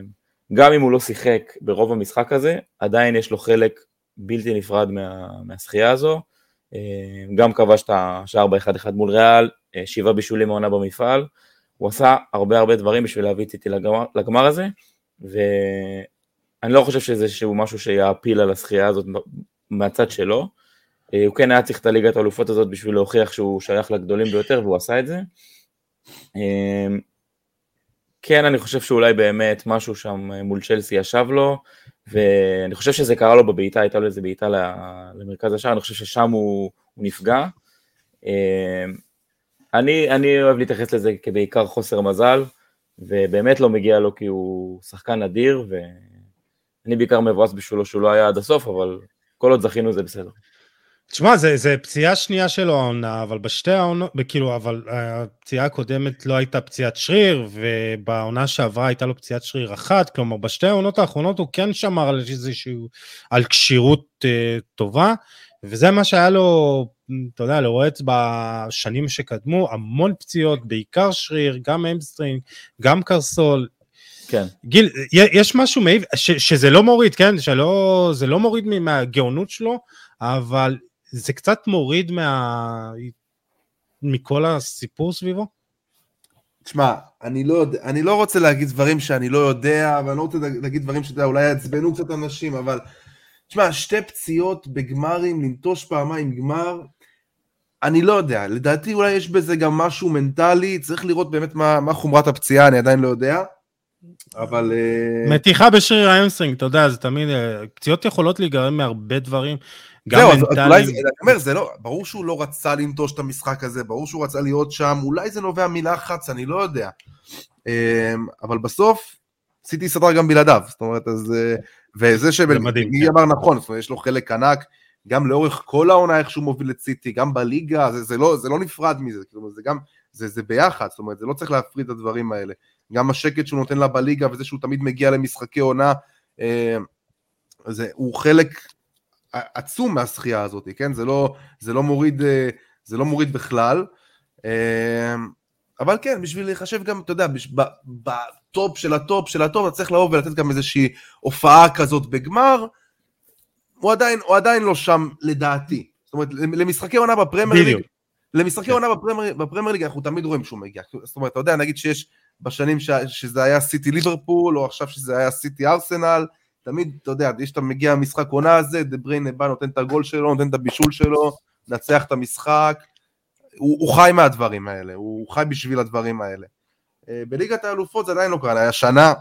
גם אם הוא לא שיחק ברוב המשחק הזה, עדיין יש לו חלק בלתי נפרד מה, מהשחייה הזו. אה, גם כבש את השער ב-1-1 מול ריאל, אה, שבעה בישולים מעונה במפעל. הוא עשה הרבה הרבה דברים בשביל להביא את איתי לגמר, לגמר הזה, ואני לא חושב שזה שהוא משהו שיעפיל על הזכייה הזאת מהצד שלו. אה, הוא כן היה צריך את הליגת האלופות הזאת בשביל להוכיח שהוא שייך לגדולים ביותר, והוא עשה את זה. אה, כן, אני חושב שאולי באמת משהו שם אה, מול צ'לסי ישב לו, ואני חושב שזה קרה לו בבעיטה, הייתה לו איזה בעיטה למרכז השער, אני חושב ששם הוא, הוא נפגע. אני, אני אוהב להתייחס לזה כבעיקר חוסר מזל, ובאמת לא מגיע לו כי הוא שחקן אדיר, ואני בעיקר מבואס בשבילו שהוא לא היה עד הסוף, אבל כל עוד זכינו זה בסדר. תשמע, זה, זה פציעה שנייה שלו העונה, אבל בשתי העונות, כאילו, אבל הפציעה הקודמת לא הייתה פציעת שריר, ובעונה שעברה הייתה לו פציעת שריר אחת, כלומר, בשתי העונות האחרונות הוא כן שמר על איזשהו, על כשירות אה, טובה, וזה מה שהיה לו אתה יודע, לרועץ בשנים שקדמו, המון פציעות, בעיקר שריר, גם המסטרינג, גם קרסול. כן. גיל, יש משהו מעיב, ש, שזה לא מוריד, כן? שלא, זה לא מוריד מהגאונות שלו, אבל זה קצת מוריד מה... מכל הסיפור סביבו? תשמע, אני לא, אני לא רוצה להגיד דברים שאני לא יודע, ואני לא רוצה להגיד דברים שאתה אולי יעצבנו קצת אנשים, אבל תשמע, שתי פציעות בגמרים, לנטוש פעמיים גמר, אני לא יודע, לדעתי אולי יש בזה גם משהו מנטלי, צריך לראות באמת מה, מה חומרת הפציעה, אני עדיין לא יודע, אבל... אה, מתיחה בשריר ההמסטרינג, אתה יודע, זה תמיד, אה, פציעות יכולות להיגרם מהרבה דברים, גם זהו, מנטליים. אז אולי, אני אומר, זה לא, ברור שהוא לא רצה לנטוש את המשחק הזה, ברור שהוא רצה להיות שם, אולי זה נובע מלחץ, אני לא יודע. אה, אבל בסוף, סיטי סדר גם בלעדיו, זאת אומרת, אז... וזה שבגיגי כן. אמר נכון, זאת אומרת, יש לו חלק ענק, גם לאורך כל העונה איך שהוא מוביל את סיטי, גם בליגה, זה, זה, לא, זה לא נפרד מזה, כאילו, זה גם, זה, זה ביחד, זאת אומרת, זה לא צריך להפריד את הדברים האלה. גם השקט שהוא נותן לה בליגה וזה שהוא תמיד מגיע למשחקי עונה, אה, זה, הוא חלק עצום מהשחייה הזאת, כן? זה לא, זה לא מוריד, אה, זה לא מוריד בכלל. אה, אבל כן, בשביל להיחשב גם, אתה יודע, בטופ של הטופ של הטופ, אתה צריך לבוא ולתת גם איזושהי הופעה כזאת בגמר, הוא עדיין, הוא עדיין לא שם לדעתי. זאת אומרת, למשחקי עונה בפרמייר ליג, למשחקי כן. עונה בפרמייר ליג אנחנו תמיד רואים שהוא מגיע. זאת אומרת, אתה יודע, נגיד שיש בשנים ש, שזה היה סיטי ליברפול, או עכשיו שזה היה סיטי ארסנל, תמיד, אתה יודע, יש אתה מגיע למשחק עונה הזה, דה בריינה בא, נותן את הגול שלו, נותן את הבישול שלו, נצח את המשחק, הוא, הוא חי מהדברים האלה, הוא חי בשביל הדברים האלה. אה, בליגת האלופות זה עדיין לא קרה, היה שנה,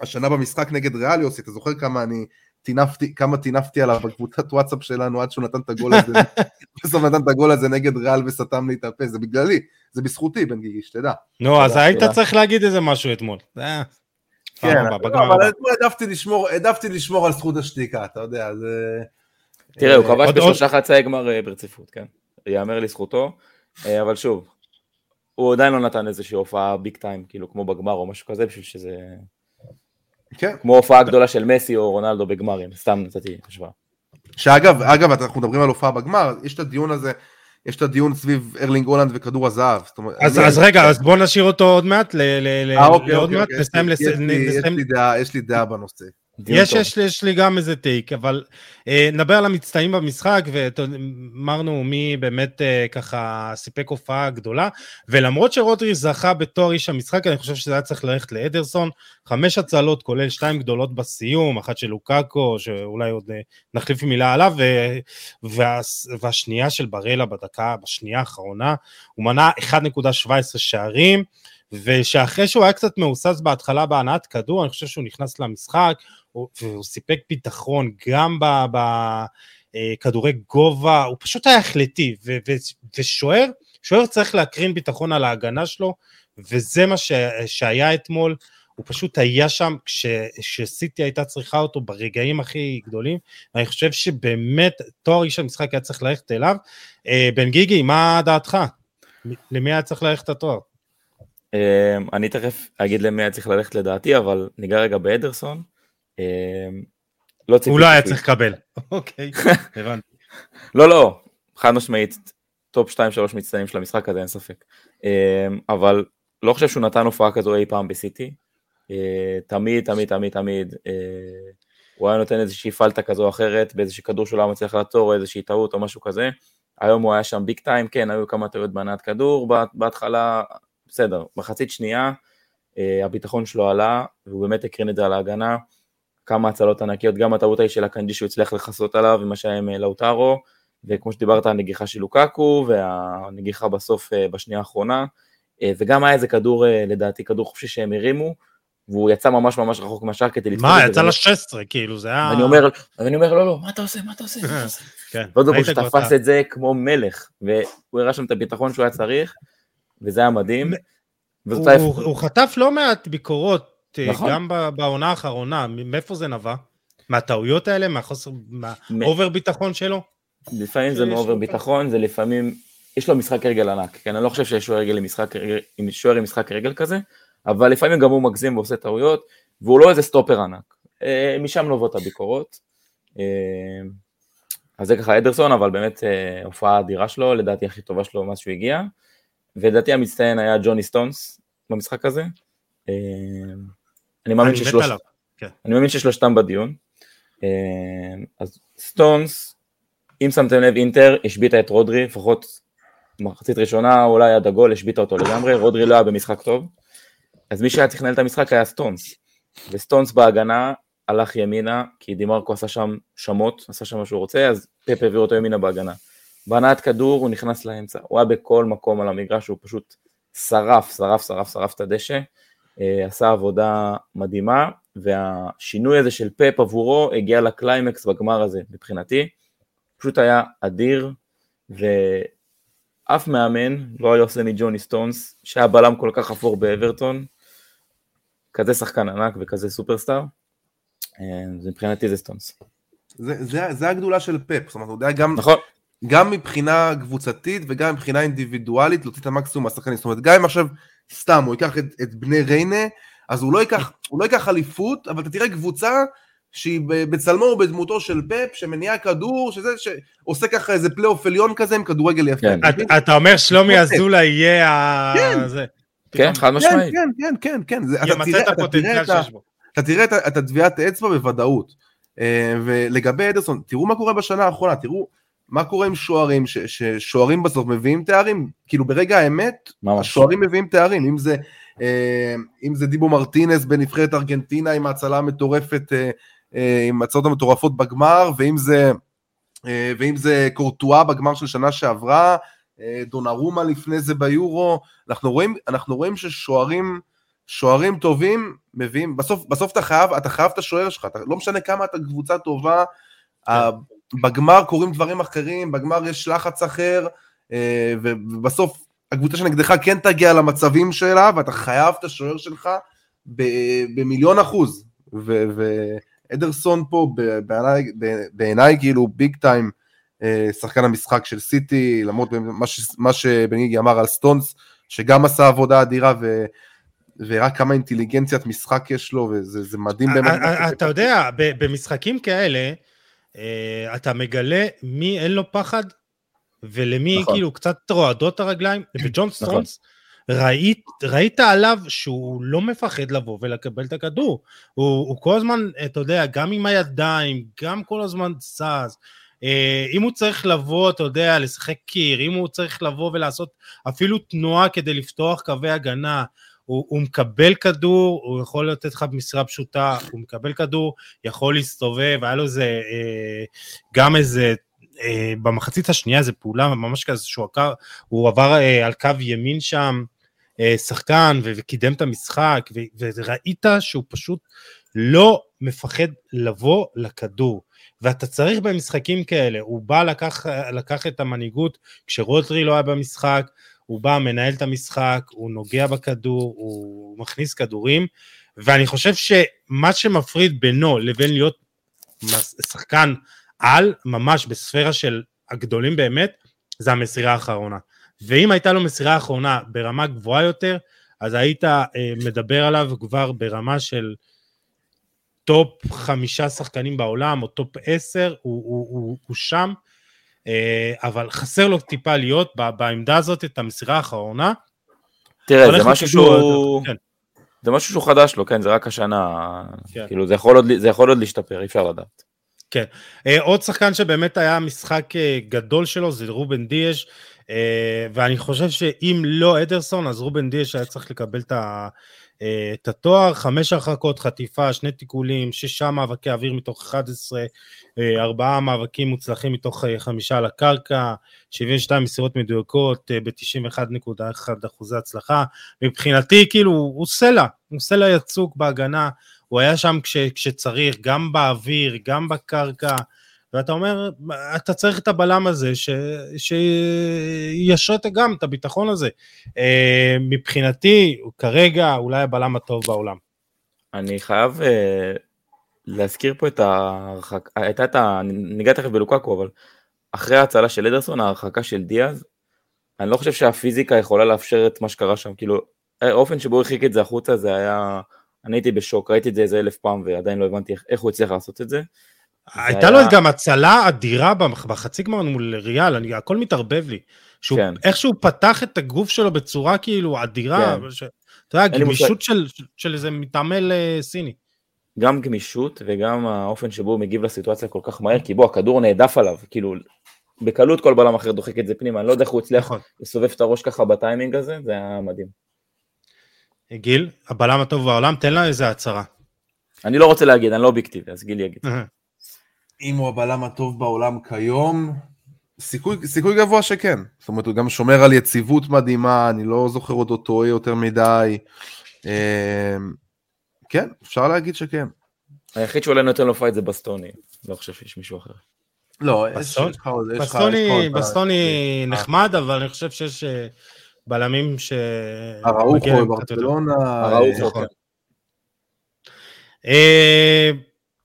השנה במשחק נגד ריאליוס, אתה זוכר כמה אני טינפתי, כמה טינפתי עליו בקבוצת וואטסאפ שלנו עד שהוא נתן את הגול הזה, בסוף נתן את הגול הזה נגד ריאל וסתם לי את הפה, זה בגללי, זה בזכותי בן גיגי, שתדע. נו, אז היית צריך להגיד איזה משהו אתמול. כן, אבל אתמול העדפתי לשמור על זכות השתיקה, אתה יודע, זה... תראה, הוא כבש בשלושה חצאי גמר אה, ברציפות, כן? ייאמר לזכותו, אה, אבל שוב, הוא עדיין לא נתן איזושהי הופעה ביג טיים, כאילו כמו בגמר או משהו כזה, בשביל שזה... כן. כמו הופעה גדולה של מסי או רונלדו בגמרים, סתם נתתי השוואה. שאגב, אגב, אנחנו מדברים על הופעה בגמר, יש את הדיון הזה, יש את הדיון סביב ארלינג הולנד וכדור הזהב. אז, אז רגע, אז בוא נשאיר אותו עוד מעט, אה, אוקיי, לעוד מעט, נסיים לסיים. יש לי דעה בנושא. יש, יש, יש לי גם איזה טייק, אבל אה, נדבר על המצטיינים במשחק, ואמרנו מי באמת אה, ככה סיפק הופעה גדולה, ולמרות שרוטרי זכה בתואר איש המשחק, אני חושב שזה היה צריך ללכת לאדרסון, חמש הצלות, כולל שתיים גדולות בסיום, אחת של לוקאקו, שאולי עוד אה, נחליף מילה עליו, ו, וה, והשנייה של ברלה בדקה, בשנייה האחרונה, הוא מנה 1.17 שערים, ושאחרי שהוא היה קצת מהוסס בהתחלה בהנעת כדור, אני חושב שהוא נכנס למשחק, והוא סיפק ביטחון גם בכדורי אה, גובה, הוא פשוט היה החלטי, ושוער, שוער צריך להקרין ביטחון על ההגנה שלו, וזה מה ש, שהיה אתמול, הוא פשוט היה שם כשסיטי הייתה צריכה אותו ברגעים הכי גדולים, ואני חושב שבאמת תואר איש המשחק היה צריך ללכת אליו. אה, בן גיגי, מה דעתך? למי היה צריך ללכת התואר? אה, אני תכף אגיד למי היה צריך ללכת לדעתי, אבל ניגע רגע באדרסון. אמ, לא ציפיתי. הוא לא היה צריך לקבל. אוקיי, הבנתי. לא, לא, חד משמעית, טופ 2-3 מצטיינים של המשחק הזה, אין ספק. אמ, אבל לא חושב שהוא נתן הופעה כזו אי פעם בסיטי. אה, תמיד, תמיד, תמיד, תמיד. אה, הוא היה נותן איזושהי פאלטה כזו או אחרת, באיזשהו כדור שהוא לא מצליח לעצור, איזושהי טעות או משהו כזה. היום הוא היה שם ביג טיים, כן, היו כמה טעויות בהנעת כדור, בהתחלה, בסדר, מחצית שנייה, אה, הביטחון שלו עלה, והוא באמת הקרין את זה על ההגנה. כמה הצלות ענקיות, גם הטעות ההיא של הקנג'י שהוא הצליח לכסות עליו עם מה שהיה עם לאוטרו, וכמו שדיברת הנגיחה של לוקקו, והנגיחה בסוף אה, בשנייה האחרונה, אה, וגם היה איזה כדור, לדעתי כדור חופשי שהם הרימו, והוא יצא ממש ממש רחוק מהשאר כדי לדפוק מה, יצא ל-16, כאילו, זה היה... ואני אומר, ואני אומר, לא, לא, מה אתה עושה, מה אתה עושה? כן, ועוד הוא תפס את זה כמו מלך, והוא הראה שם את הביטחון שהוא היה צריך, וזה היה מדהים. הוא חטף לא מעט ביקורות אה, נכון. גם בעונה האחרונה, מאיפה זה נבע? מהטעויות האלה? מהחוסר, מהאובר ביטחון שלו? לפעמים זה מאובר ביטחון, זה לפעמים, יש לו משחק רגל ענק, כן, אני לא חושב שיש שוער עם משחק רגל כזה, אבל לפעמים גם הוא מגזים ועושה טעויות, והוא לא איזה סטופר ענק, אה, משם נובעות הביקורות. אה, אז זה ככה אדרסון, אבל באמת הופעה אדירה שלו, לדעתי הכי טובה שלו מאז שהוא הגיע, ולדעתי המצטיין היה ג'וני סטונס במשחק הזה. אני מאמין ששלוש... כן. אני מאמין ששלושתם בדיון. אה, אז סטונס, אם שמתם לב, אינטר השביתה את רודרי, לפחות מחצית ראשונה, אולי עד הגול, השביתה אותו לגמרי, רודרי לא היה במשחק טוב. אז מי שהיה צריך לנהל את המשחק היה סטונס. וסטונס בהגנה הלך ימינה, כי דימרקו עשה שם שמות, עשה שם מה שהוא רוצה, אז פפ העביר אותו ימינה בהגנה. בהנעת כדור הוא נכנס לאמצע, הוא היה בכל מקום על המגרש, הוא פשוט שרף, שרף, שרף, שרף את הדשא. אה, עשה עבודה מדהימה, והשינוי הזה של פפ עבורו הגיע לקליימקס בגמר הזה מבחינתי, פשוט היה אדיר, ואף מאמן לא היה עושה מג'וני סטונס, שהיה בלם כל כך אפור באברטון, כזה שחקן ענק וכזה superstar, אז מבחינתי זה סטונס. זה, זה, זה הגדולה של פפ, זאת אומרת, הוא יודע גם, נכון. גם מבחינה קבוצתית וגם מבחינה אינדיבידואלית להוציא את המקסימום מהשחקנים, זאת אומרת, גם אם עכשיו סתם הוא ייקח את, את בני ריינה, אז הוא לא ייקח, הוא לא ייקח אליפות, אבל אתה תראה קבוצה שהיא בצלמו ובדמותו של פפ, שמניעה כדור, שזה, שעושה ככה איזה פלייאוף עליון כזה עם כדורגל יפה. כן. אתה, אתה אומר שלומי אזולאי יהיה ה... כן. זה. כן, חד משמעית. כן, כן, כן, כן. זה, אתה ימצה תראה- את אתה תראה הפוטנציאל את שיש בו. אתה תראה את, את הטביעת האצבע בוודאות. אה, ולגבי אדרסון, תראו מה קורה בשנה האחרונה, תראו מה קורה עם שוערים, ש- ששוערים בסוף מביאים תארים, כאילו ברגע האמת, ממש. השוערים מביאים תארים, אם זה, אה, אם זה דיבו מרטינס בנבחרת ארגנטינה עם ההצלה המטורפת, אה, אה, עם ההצלות המטורפות בגמר, ואם זה, אה, ואם זה קורטואה בגמר של שנה שעברה, אה, דונרומה לפני זה ביורו, אנחנו רואים, אנחנו רואים ששוערים, שוערים טובים מביאים, בסוף, בסוף אתה חייב, אתה חייב את השוער שלך, אתה, לא משנה כמה אתה קבוצה טובה, ה- בגמר קורים דברים אחרים, בגמר יש לחץ אחר, אה, ובסוף הקבוצה שנגדך כן תגיע למצבים שלה, ואתה חייב את השוער שלך במיליון אחוז. ואדרסון פה בעיניי, בעיניי כאילו big time, אה, שחקן המשחק של סיטי, למרות מה, ש- מה שבניגי אמר על סטונס, שגם עשה עבודה אדירה, ו... ורק כמה אינטליגנציית משחק יש לו, וזה זה מדהים באמת. אתה יודע, במשחקים כאלה, אתה מגלה מי אין לו פחד, ולמי נכון. כאילו קצת רועדות הרגליים, וג'ון נכון. סטונס, ראית, ראית עליו שהוא לא מפחד לבוא ולקבל את הכדור. הוא, הוא כל הזמן, אתה יודע, גם עם הידיים, גם כל הזמן זז. אה, אם הוא צריך לבוא, אתה יודע, לשחק קיר, אם הוא צריך לבוא ולעשות אפילו תנועה כדי לפתוח קווי הגנה, הוא, הוא מקבל כדור, הוא יכול לתת לך מסירה פשוטה, הוא מקבל כדור, יכול להסתובב, היה לו איזה, אה, גם איזה, אה, במחצית השנייה איזה פעולה ממש כזה שהוא עקר, הוא עבר אה, על קו ימין שם, שחקן, וקידם את המשחק, וראית שהוא פשוט לא מפחד לבוא לכדור. ואתה צריך במשחקים כאלה, הוא בא לקח, לקח את המנהיגות כשרוטרי לא היה במשחק, הוא בא, מנהל את המשחק, הוא נוגע בכדור, הוא מכניס כדורים, ואני חושב שמה שמפריד בינו לבין להיות שחקן על, ממש בספירה של הגדולים באמת, זה המסירה האחרונה. ואם הייתה לו מסירה אחרונה ברמה גבוהה יותר, אז היית אה, מדבר עליו כבר ברמה של top חמישה שחקנים בעולם, או top עשר, הוא, הוא, הוא, הוא שם, אבל חסר לו טיפה להיות בעמדה הזאת, את המסירה האחרונה. תראה, זה משהו שהוא... כן. זה משהו שהוא חדש לו, כן, זה רק השנה, כן. כאילו זה יכול עוד, זה יכול עוד להשתפר, אי אפשר לדעת. אה, עוד שחקן שבאמת היה משחק אה, גדול שלו זה רובן דיאש, אה, ואני חושב שאם לא אדרסון, אז רובן דיאש היה צריך לקבל את ה... אה, את התואר, חמש הרחקות, חטיפה, שני תיקולים, שישה מאבקי אוויר מתוך 11, אה, ארבעה מאבקים מוצלחים מתוך אה, חמישה על הקרקע, 72 מסירות מדויקות אה, ב-91.1 אחוזי הצלחה. מבחינתי, כאילו, הוא סלע, הוא סלע יצוק בהגנה, הוא היה שם כש, כשצריך, גם באוויר, גם בקרקע, ואתה אומר, אתה צריך את הבלם הזה, ש, שישרת גם את הביטחון הזה. אה, מבחינתי, כרגע אולי הבלם הטוב בעולם. אני חייב אה, להזכיר פה את ההרחקה, הייתה את ה... ניגע תכף בלוקקו, אבל אחרי ההצלה של אדרסון, ההרחקה של דיאז, אני לא חושב שהפיזיקה יכולה לאפשר את מה שקרה שם, כאילו, האופן שבו הרחיק את זה החוצה, זה היה... אני הייתי בשוק, ראיתי את זה איזה אלף פעם ועדיין לא הבנתי איך הוא הצליח לעשות את זה. הייתה לו גם הצלה אדירה בחצי גמר מול ריאל, אני, הכל מתערבב לי. שהוא, כן. איך שהוא פתח את הגוף שלו בצורה כאילו אדירה, כן. ש, אתה יודע, גמישות. של, של איזה מתעמל אה, סיני. גם גמישות וגם האופן שבו הוא מגיב לסיטואציה כל כך מהר, כי בוא, הכדור נעדף עליו, כאילו, בקלות כל בלם אחר דוחק את זה פנימה, אני לא יודע איך הוא הצליח נכון. לסובב את הראש ככה בטיימינג הזה, זה היה מדהים. גיל, הבלם הטוב בעולם, תן לה איזה הצהרה. אני לא רוצה להגיד, אני לא אובייקטיבי, אז גיל יגיד. אם הוא הבלם הטוב בעולם כיום, סיכוי, סיכוי גבוה שכן. זאת אומרת, הוא גם שומר על יציבות מדהימה, אני לא זוכר אותו טועה יותר מדי. אה, כן, אפשר להגיד שכן. היחיד שאולי נותן לו fight זה בסטוני, לא חושב שיש מישהו אחר. לא, בסטוני, בסטוני נחמד, אבל אני חושב שיש אה, בלמים ש... אראוחו. בברצלונה. אראוחו, נכון. אה,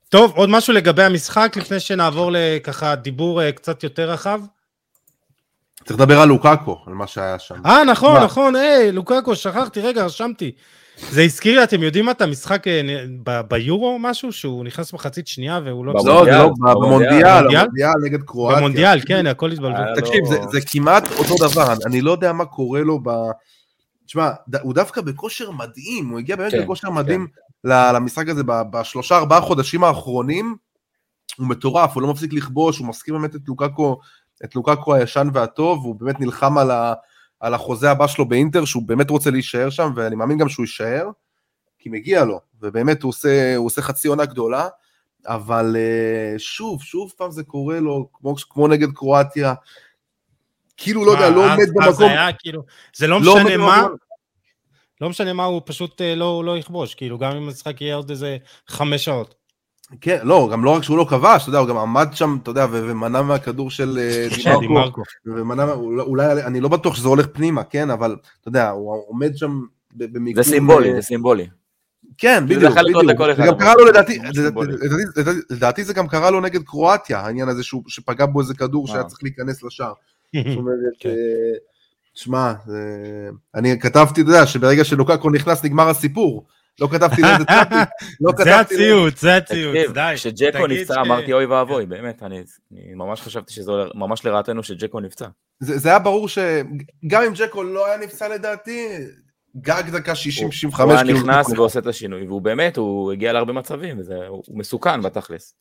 טוב, עוד משהו לגבי המשחק לפני שנעבור לככה דיבור אה, קצת יותר רחב? צריך לדבר על לוקאקו, על מה שהיה שם. אה, נכון, נכון, היי, לוקאקו, שכחתי, רגע, רשמתי. זה הזכיר לי, אתם יודעים מה, את המשחק אה, ביורו או משהו, שהוא נכנס מחצית שנייה והוא לא... לא, זה לא, במונדיאל, במונדיאל נגד קרואטיה. במונדיאל, כן, הכל התבלבל. תקשיב, זה כמעט אותו דבר, אני לא יודע מה קורה לו ב... תשמע, הוא דווקא בכושר מדהים, הוא הגיע באמת כן, בכושר מדהים כן. למשחק הזה בשלושה ארבעה חודשים האחרונים, הוא מטורף, הוא לא מפסיק לכבוש, הוא מסכים באמת את לוקקו, את לוקקו הישן והטוב, הוא באמת נלחם על, ה, על החוזה הבא שלו באינטר, שהוא באמת רוצה להישאר שם, ואני מאמין גם שהוא יישאר, כי מגיע לו, ובאמת הוא עושה, הוא עושה חצי עונה גדולה, אבל אה, שוב, שוב פעם זה קורה לו, כמו, כמו נגד קרואטיה, כאילו, לא יודע, לא עומד במקום. זה היה כאילו, זה לא, לא משנה מה, לא משנה מה, הוא פשוט אה, לא, לא יכבוש, כאילו, גם אם המשחק יהיה עוד איזה חמש שעות. כן, לא, גם לא רק שהוא לא כבש, אתה יודע, הוא גם עמד שם, אתה יודע, ומנע מהכדור של אה, דימרקו, ומנע, אולי, אני לא בטוח שזה הולך פנימה, כן, אבל, אתה יודע, הוא עומד שם במיקום... זה סימבולי, זה סימבולי. כן, בדיוק, בדיוק. זה גם קרה לו לדעתי, לדעתי זה גם קרה לו נגד קרואטיה, העניין הזה שפגע בו איזה כדור שהיה צריך להיכנס לשער. זאת אומרת, כן. אה, שמע, אני כתבתי, אתה יודע, שברגע שלוקקו נכנס נגמר הסיפור. לא כתבתי לאיזה צאפי. לא זה הציוץ, זה הציוץ, די. כשג'קו נפצע אמרתי אוי ואבוי, באמת, אני ממש חשבתי שזה ממש לרעתנו שג'קו נפצע. זה היה ברור שגם אם ג'קו לא היה נפצע לדעתי, גג דקה 60-65. הוא היה נכנס ועושה את השינוי, והוא באמת, הוא הגיע להרבה מצבים, הוא מסוכן בתכלס.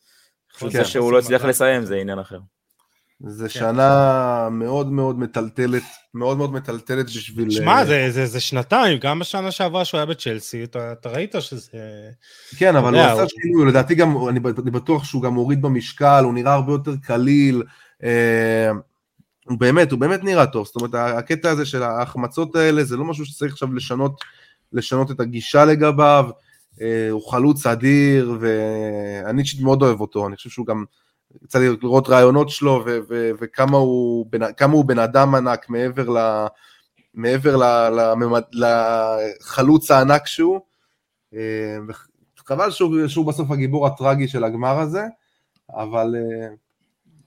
מזה כן, שהוא לא הצליח לסיים, זה עניין אחר. זה כן. שנה מאוד מאוד מטלטלת, מאוד מאוד מטלטלת בשביל... שמע, אה, זה, זה, זה שנתיים, גם בשנה שעברה שהוא היה בצ'לסי, אתה, אתה ראית שזה... כן, אבל הוא עשה שינוי, לדעתי גם, אני, אני בטוח שהוא גם הוריד במשקל, הוא נראה הרבה יותר קליל, אה, הוא באמת, הוא באמת נראה טוב, זאת אומרת, הקטע הזה של ההחמצות האלה, זה לא משהו שצריך עכשיו לשנות, לשנות את הגישה לגביו, אה, הוא חלוץ אדיר, ואני אישית מאוד אוהב אותו, אני חושב שהוא גם... יצא לי לראות רעיונות שלו ו- ו- וכמה הוא, בן, כמה הוא בן אדם ענק מעבר, ל, מעבר ל, לממד, לחלוץ הענק שהוא. אה, חבל שהוא, שהוא בסוף הגיבור הטרגי של הגמר הזה, אבל אה,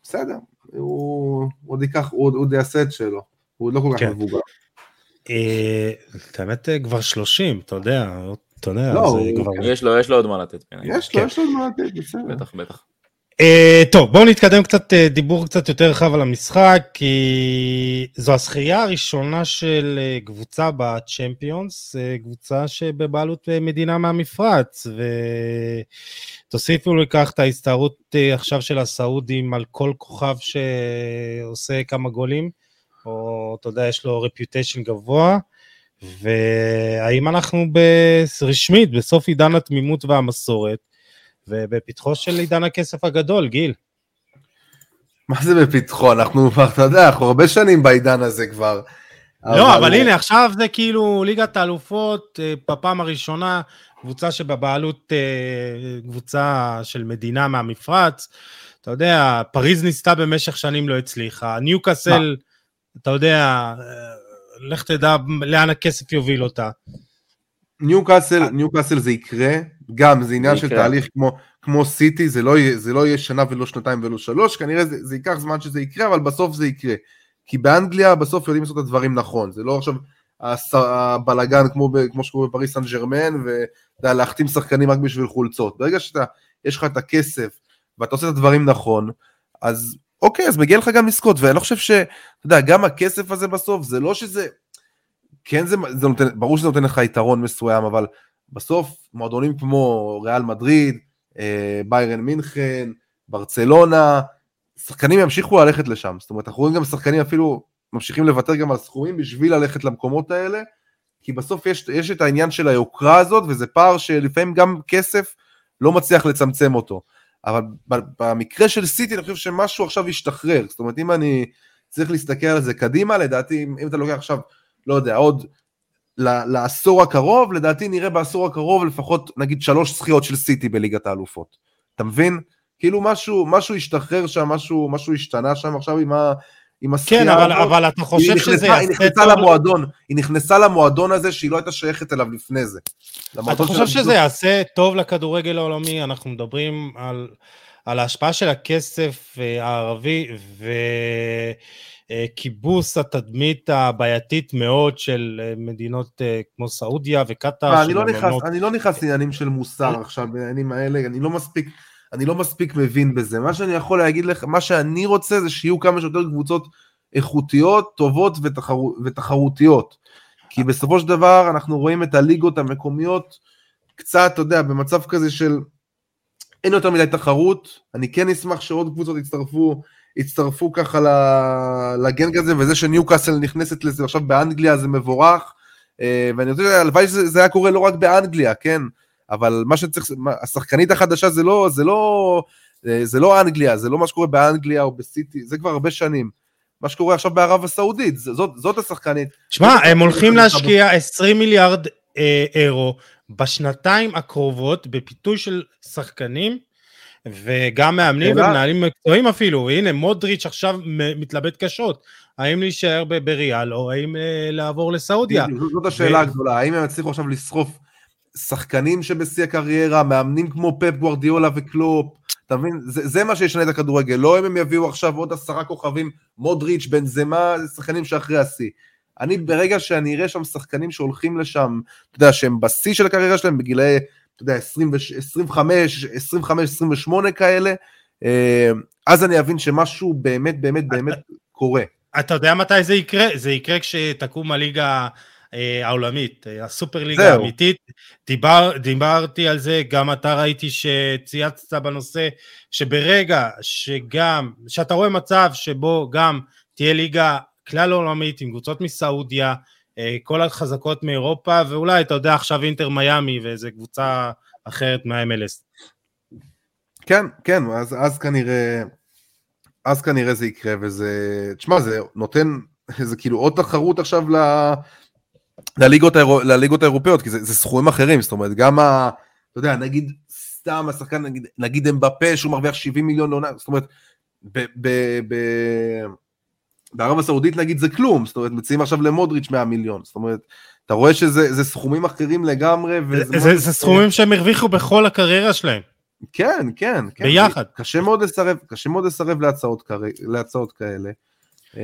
בסדר, הוא עוד ייקח, הוא עוד יעשה את שלו, הוא עוד לא כל כך כן. מבוגר. אה, האמת כבר 30, אתה יודע, אתה יודע, לא, יש לו עוד מה לתת. יש לו, יש לו עוד מה לתת, בסדר. בטח, בטח. Uh, טוב, בואו נתקדם קצת, uh, דיבור קצת יותר רחב על המשחק, כי זו הזכייה הראשונה של uh, קבוצה בצ'מפיונס, uh, קבוצה שבבעלות uh, מדינה מהמפרץ, ותוסיפו לכך את ההסתערות uh, עכשיו של הסעודים על כל כוכב שעושה כמה גולים, או אתה יודע, יש לו רפיוטיישן גבוה, והאם אנחנו רשמית בסוף עידן התמימות והמסורת, ובפתחו של עידן הכסף הגדול, גיל. מה זה בפתחו? אנחנו כבר, אתה יודע, אנחנו הרבה שנים בעידן הזה כבר. לא, אבל, הנה, עכשיו זה כאילו ליגת האלופות, אה, בפעם הראשונה, קבוצה שבבעלות, אה, קבוצה של מדינה מהמפרץ. אתה יודע, פריז ניסתה במשך שנים, לא הצליחה. ניוקאסל, אתה יודע, אה, לך תדע לאן הכסף יוביל אותה. ניוקאסל, ניוקאסל זה יקרה, גם זה עניין של תהליך כמו, כמו סיטי, זה לא, זה לא יהיה שנה ולא שנתיים ולא שלוש, כנראה זה, זה ייקח זמן שזה יקרה, אבל בסוף זה יקרה. כי באנגליה בסוף יודעים לעשות את הדברים נכון, זה לא עכשיו הבלגן כמו, כמו שקורה בפריס סן ג'רמן, ולהחתים שחקנים רק בשביל חולצות. ברגע שאתה, יש לך את הכסף, ואתה עושה את הדברים נכון, אז אוקיי, אז מגיע לך גם לזכות, ואני לא חושב ש... אתה יודע, גם הכסף הזה בסוף, זה לא שזה... כן, זה, זה נותן, ברור שזה נותן לך יתרון מסוים, אבל בסוף מועדונים כמו ריאל מדריד, אה, ביירן מינכן, ברצלונה, שחקנים ימשיכו ללכת לשם, זאת אומרת אנחנו רואים גם שחקנים אפילו ממשיכים לוותר גם על סכומים בשביל ללכת למקומות האלה, כי בסוף יש, יש את העניין של היוקרה הזאת וזה פער שלפעמים גם כסף לא מצליח לצמצם אותו, אבל במקרה של סיטי אני חושב שמשהו עכשיו ישתחרר, זאת אומרת אם אני צריך להסתכל על זה קדימה, לדעתי אם אתה לוקח עכשיו, לא יודע, עוד לעשור הקרוב, לדעתי נראה בעשור הקרוב לפחות נגיד שלוש זכיות של סיטי בליגת האלופות. אתה מבין? כאילו משהו, משהו השתחרר שם, משהו, משהו השתנה שם עכשיו עם, ה, עם הזכייה כן, אבל, הזאת. אבל אתה חושב נכנסה, שזה היא נכנסה למועדון, היא נכנסה למועדון הזה שהיא לא הייתה שייכת אליו לפני זה. אתה חושב שזה יעשה טוב לכדורגל העולמי? אנחנו מדברים על, על ההשפעה של הכסף אה, הערבי וכיבוס התדמית הבעייתית מאוד של אה, מדינות אה, כמו סעודיה וקטאר. אני, לא נכנס, אני לא נכנס לעניינים של מוסר עכשיו, בעניינים האלה, אני לא מספיק... אני לא מספיק מבין בזה. מה שאני יכול להגיד לך, מה שאני רוצה זה שיהיו כמה שיותר קבוצות איכותיות, טובות ותחרו, ותחרותיות. כי בסופו של דבר אנחנו רואים את הליגות המקומיות קצת, אתה יודע, במצב כזה של אין יותר מדי תחרות, אני כן אשמח שעוד קבוצות יצטרפו, יצטרפו ככה לגנג הזה, וזה שניוקאסל נכנסת לזה עכשיו באנגליה זה מבורך, אה, ואני רוצה, הלוואי שזה היה קורה לא רק באנגליה, כן? אבל מה שצריך, השחקנית החדשה זה לא, זה לא, אה, זה לא אנגליה, זה לא מה שקורה באנגליה או בסיטי, זה כבר הרבה שנים. מה שקורה עכשיו בערב הסעודית, זאת, זאת השחקנית. שמע, הם הולכים להשקיע 20 מיליארד אה, אירו בשנתיים הקרובות בפיתוי של שחקנים, וגם מאמנים ומנהלים מקצועיים אפילו, הנה מודריץ' עכשיו מתלבט קשות, האם להישאר בריאל או האם אה, לעבור לסעודיה. זאת השאלה הגדולה, האם הם יצליחו עכשיו לשרוף שחקנים שבשיא הקריירה, מאמנים כמו פפ גוורדיולה וקלופ, אתה מבין? זה, זה מה שישנה את הכדורגל, לא אם הם יביאו עכשיו עוד עשרה כוכבים, מודריץ', בן זמה, זה שחקנים שאחרי השיא. אני ברגע שאני אראה שם שחקנים שהולכים לשם, אתה יודע, שהם בשיא של הקריירה שלהם בגילאי, אתה יודע, 20, 25, 25, 28 כאלה, אה, אז אני אבין שמשהו באמת באמת באמת קורה. אתה יודע מתי זה יקרה? זה יקרה כשתקום הליגה אה, העולמית, אה, הסופר ליגה האמיתית, דיבר, דיברתי על זה, גם אתה ראיתי שצייצת בנושא, שברגע שגם, שאתה רואה מצב שבו גם תהיה ליגה כלל עולמית עם קבוצות מסעודיה, כל החזקות מאירופה, ואולי אתה יודע עכשיו אינטר מיאמי ואיזה קבוצה אחרת מה-MLS. כן, כן, אז, אז כנראה, אז כנראה זה יקרה, וזה, תשמע, זה נותן, זה כאילו עוד תחרות עכשיו ל... לליגות, האירו, לליגות האירופאיות, כי זה, זה סכומים אחרים, זאת אומרת, גם ה... אתה יודע, נגיד, סתם השחקן, נגיד, נגיד אמבפה, שהוא מרוויח 70 מיליון לעונה, זאת אומרת, ב, ב, ב, בערב הסעודית נגיד זה כלום, זאת אומרת, מציעים עכשיו למודריץ' 100 מיליון, זאת אומרת, אתה רואה שזה סכומים אחרים לגמרי. זה, זה, זה סכומים שהם הרוויחו בכל הקריירה שלהם. כן, כן, כן. ביחד. קשה מאוד לסרב, קשה מאוד לסרב להצעות, להצעות כאלה. אמ,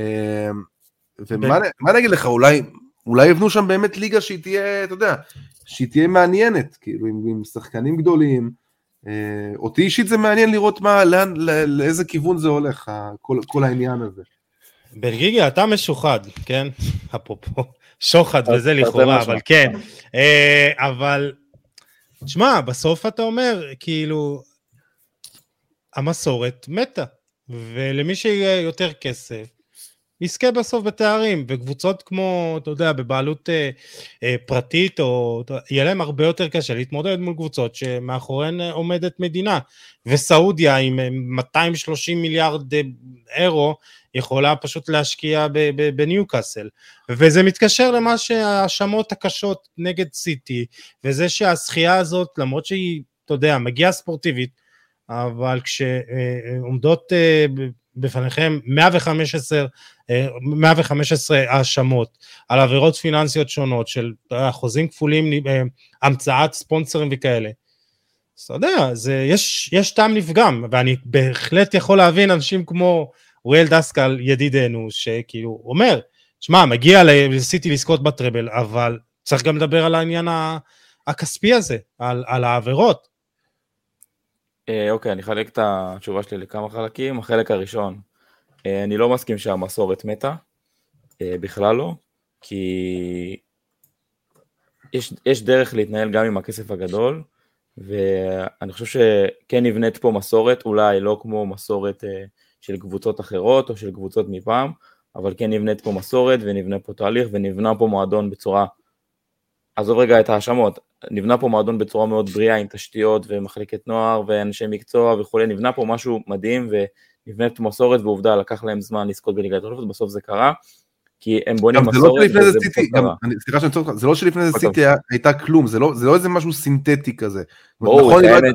ומה אני אגיד לך, אולי, אולי יבנו שם באמת ליגה שהיא תהיה, אתה יודע, שהיא תהיה מעניינת, כאילו עם, עם שחקנים גדולים. אה, אותי אישית זה מעניין לראות מה, לאן, לא, לאיזה כיוון זה הולך, כל, כל העניין הזה. בלגיגיה אתה משוחד, כן? אפרופו שוחד וזה לכאורה, אבל כן. אה, אבל, תשמע, בסוף אתה אומר, כאילו, המסורת מתה, ולמי שיהיה יותר כסף, יזכה בסוף בתארים, וקבוצות כמו, אתה יודע, בבעלות אה, אה, פרטית, או יהיה להם הרבה יותר קשה להתמודד מול קבוצות שמאחוריהן עומדת מדינה. וסעודיה עם 230 אה, מיליארד אה, אירו, יכולה פשוט להשקיע בניוקאסל. וזה מתקשר למה שההאשמות הקשות נגד סיטי, וזה שהזכייה הזאת, למרות שהיא, אתה יודע, מגיעה ספורטיבית, אבל כשעומדות אה, בפניכם 115, 115 האשמות על עבירות פיננסיות שונות של חוזים כפולים, אה, המצאת ספונסרים וכאלה. אז אתה יודע, זה, יש, יש טעם לפגם, ואני בהחלט יכול להבין אנשים כמו אוריאל דסקל ידידנו, שכאילו אומר, שמע, מגיע לסיטי לזכות בטראבל, אבל צריך גם לדבר על העניין הכספי הזה, על, על העבירות. אה, אוקיי, אני אחלק את התשובה שלי לכמה חלקים. החלק הראשון, אה, אני לא מסכים שהמסורת מתה, אה, בכלל לא, כי יש, יש דרך להתנהל גם עם הכסף הגדול, ואני חושב שכן נבנית פה מסורת, אולי לא כמו מסורת של קבוצות אחרות או של קבוצות מפעם, אבל כן נבנית פה מסורת ונבנה פה תהליך ונבנה פה מועדון בצורה, עזוב רגע את ההאשמות, נבנה פה מועדון בצורה מאוד בריאה עם תשתיות ומחלקת נוער ואנשי מקצוע וכולי, נבנה פה משהו מדהים ונבנית מסורת ועובדה לקח להם זמן לזכות בליגת העולפות, בסוף זה קרה. כי הם בונים לא מסורת, סליחה שאני צודק, זה לא שלפני זה סיטי הייתה כלום, זה לא זה לא איזה משהו סינתטי כזה. נכון, היא לא הייתה-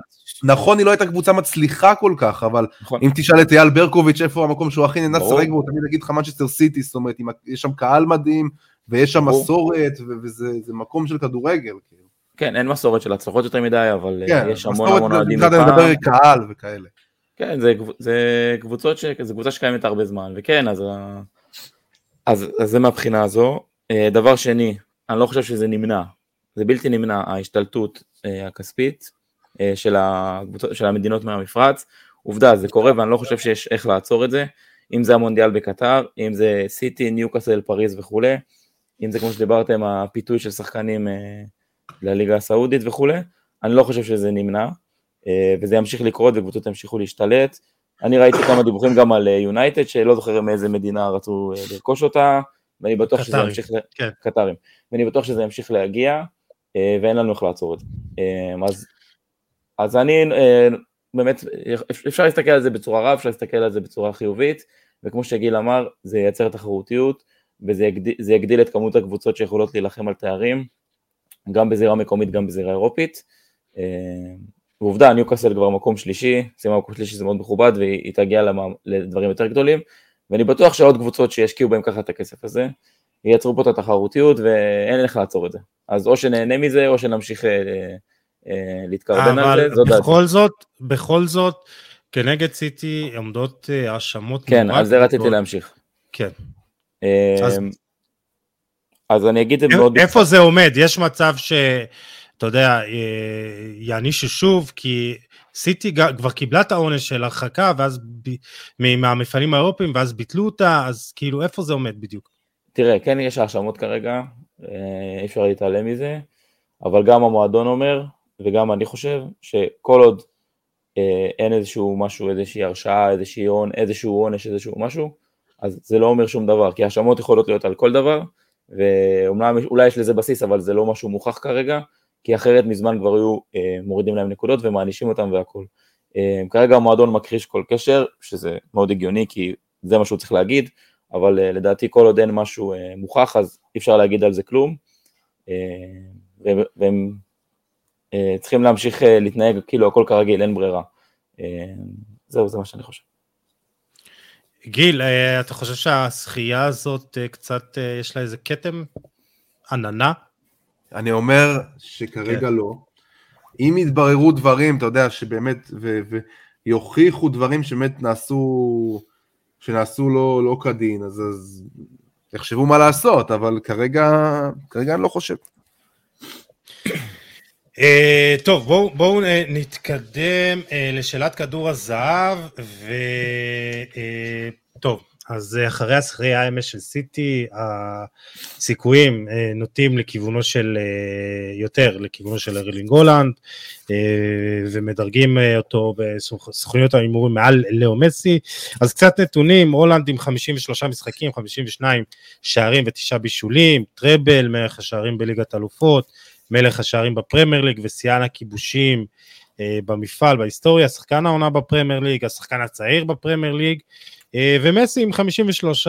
נכון, היא לא הייתה קבוצה מצליחה כל כך, אבל נכון. אם תשאל את אייל ברקוביץ' איפה המקום שהוא הכי נהנה. לשחק בו, הוא תמיד יגיד לך מנצ'סטר סיטי, זאת אומרת, יש שם קהל מדהים, ויש שם. מסורת, וזה זה מקום של כדורגל. כאילו. כן, אין מסורת של הצלחות יותר מדי, אבל אה, כן, יש המון מסורת, המון אוהדים אני מפעם. מדבר קהל וכאלה. כן, זה, קב- זה קבוצות. זה קבוצה שקיימת הרבה זמן, וכן, אז, אז, אז זה מהבחינה הזו. אה, דבר שני, אני לא חושב שזה נמנע, זה בלתי נמנע, ההשתלטות אה, הכספית אה, של, הקבוצות, של המדינות מהמפרץ. עובדה, זה קורה ואני לא חושב שיש איך לעצור את זה, אם זה המונדיאל בקטר, אם זה סיטי, ניוקאסל, פריז וכולי, אם זה כמו שדיברתם, הפיתוי של שחקנים לליגה הסעודית וכולי, אני לא חושב שזה נמנע. וזה ימשיך לקרות וקבוצות ימשיכו להשתלט. אני ראיתי כמה דיווחים גם על יונייטד, שלא זוכר מאיזה מדינה רצו אה, לרכוש אותה, ואני בטוח שזה ימשיך, כן. קטרים, ואני בטוח שזה ימשיך להגיע, אה, ואין לנו איך לעצור את זה. אה, אז, אז אני, אה, באמת, אפשר להסתכל על זה בצורה רב, אפשר להסתכל על זה בצורה חיובית, וכמו שגיל אמר, זה ייצר תחרותיות, וזה יגדיל, יגדיל את כמות הקבוצות שיכולות להילחם על תארים, גם בזירה מקומית, גם בזירה אירופית. ועובדה, ניוקאסל כבר מקום שלישי, סיימה מקום שלישי זה מאוד מכובד, והיא תגיע. לדברים יותר גדולים, ואני בטוח שעוד קבוצות שישקיעו בהם ככה את הכסף הזה, ייצרו פה את התחרותיות, ואין איך לעצור את זה. אז או שנהנה מזה, או שנמשיך אה, אה, להתקרבן על זה, זו דעתי. בכל זאת, בכל זאת, כנגד סיטי עומדות אה, האשמות כן, על זה רציתי. להמשיך. כן. אז אני אגיד את זה מאוד... איפה זה עומד? יש מצב ש... אתה יודע, אה, יענישו שוב, כי סיטי כבר קיבלה את העונש של הרחקה, ואז מהמפעלים האירופיים, ואז ביטלו אותה, אז כאילו, איפה זה עומד בדיוק? תראה, כן יש האשמות כרגע, אה, אי אפשר להתעלם מזה, אבל גם המועדון אומר, וגם אני חושב, שכל עוד אה, אין איזשהו משהו, איזושהי הרשעה, איזושהי עון, איזשהו עונש, איזשהו משהו, אז זה לא אומר שום דבר, כי האשמות יכולות להיות על כל דבר, ואומנם אולי יש לזה בסיס, אבל זה לא משהו מוכח כרגע, כי אחרת מזמן כבר היו אה, מורידים להם נקודות ומענישים אותם והכול. אה, כרגע המועדון מכחיש כל קשר, שזה מאוד הגיוני, כי זה מה שהוא צריך להגיד, אבל uh, לדעתי כל עוד אין משהו uh, מוכח אז אי אפשר להגיד על זה כלום uh, והם, והם uh, צריכים להמשיך uh, להתנהג כאילו הכל כרגיל, אין ברירה. Uh, זהו, זה מה שאני חושב. גיל, אה, אתה חושב שהשחייה הזאת אה, קצת, אה, יש לה איזה כתם? עננה? אני אומר שכרגע כן. לא. אם יתבררו דברים, אתה יודע, שבאמת, ו- ויוכיחו דברים שבאמת נעשו, שנעשו לא, לא כדין, אז, אז יחשבו מה לעשות, אבל כרגע, כרגע אני לא חושב. אה, טוב, בואו בואו, אה, נתקדם אה, לשאלת כדור הזהב, וטוב, אז אה, אחרי הזכייה אמש של סיטי, הסיכויים אה, נוטים לכיוונו של, אה, יותר לכיוונו של ארלינג הולנד, ומדרגים אותו בסוכניות ההימורים מעל לאו מסי. אז קצת נתונים, הולנד עם 53 משחקים, 52 שערים ותשעה בישולים, treble, מלך השערים בליגת אלופות, מלך השערים בפרמייר ליג ושיאן הכיבושים במפעל, בהיסטוריה, שחקן העונה בפרמייר ליג, השחקן הצעיר בפרמייר ליג, ומסי עם 53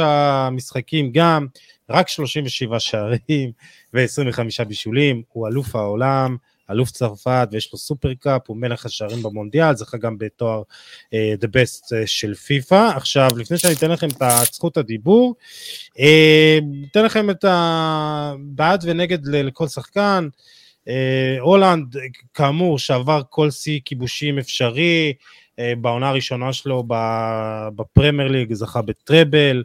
משחקים גם, רק 37 שערים ו-25 בישולים, הוא אלוף העולם, אלוף צרפת ויש לו סופר קאפ, הוא מלך השערים במונדיאל, זכה גם בתואר אה, The Best אה, של פיפא. עכשיו, לפני שאני אתן לכם את זכות הדיבור, אה, אתן לכם את הבעד ונגד לכל שחקן. אה, הולנד, כאמור, שעבר כל שיא כיבושים אפשרי, אה, בעונה הראשונה שלו בפרמייר ליג, זכה בטראבל,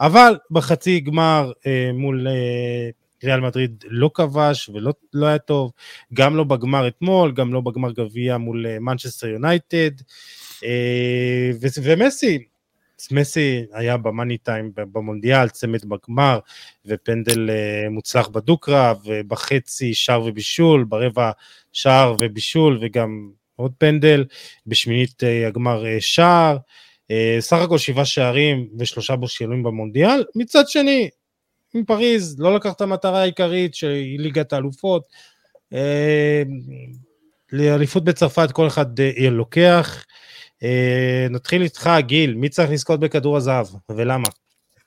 אבל בחצי גמר אה, מול אה, ריאל מדריד לא כבש ולא לא היה טוב, גם לא בגמר אתמול, גם לא בגמר גביע מול אה, מנצ'סטר יונייטד, אה, ומסי, מסי היה במאני טיים במונדיאל, צמד בגמר ופנדל אה, מוצלח בדו-קרב, ובחצי שער ובישול, ברבע שער ובישול וגם עוד פנדל, בשמינית אה, הגמר אה, שער, אה, סך הכל שבעה שערים ושלושה בושלים במונדיאל. מצד שני, עם פריז לא לקח את המטרה העיקרית שהיא ליגת האלופות. לאליפות בצרפת כל אחד לוקח. נתחיל איתך, גיל, מי צריך לזכות בכדור הזהב ולמה?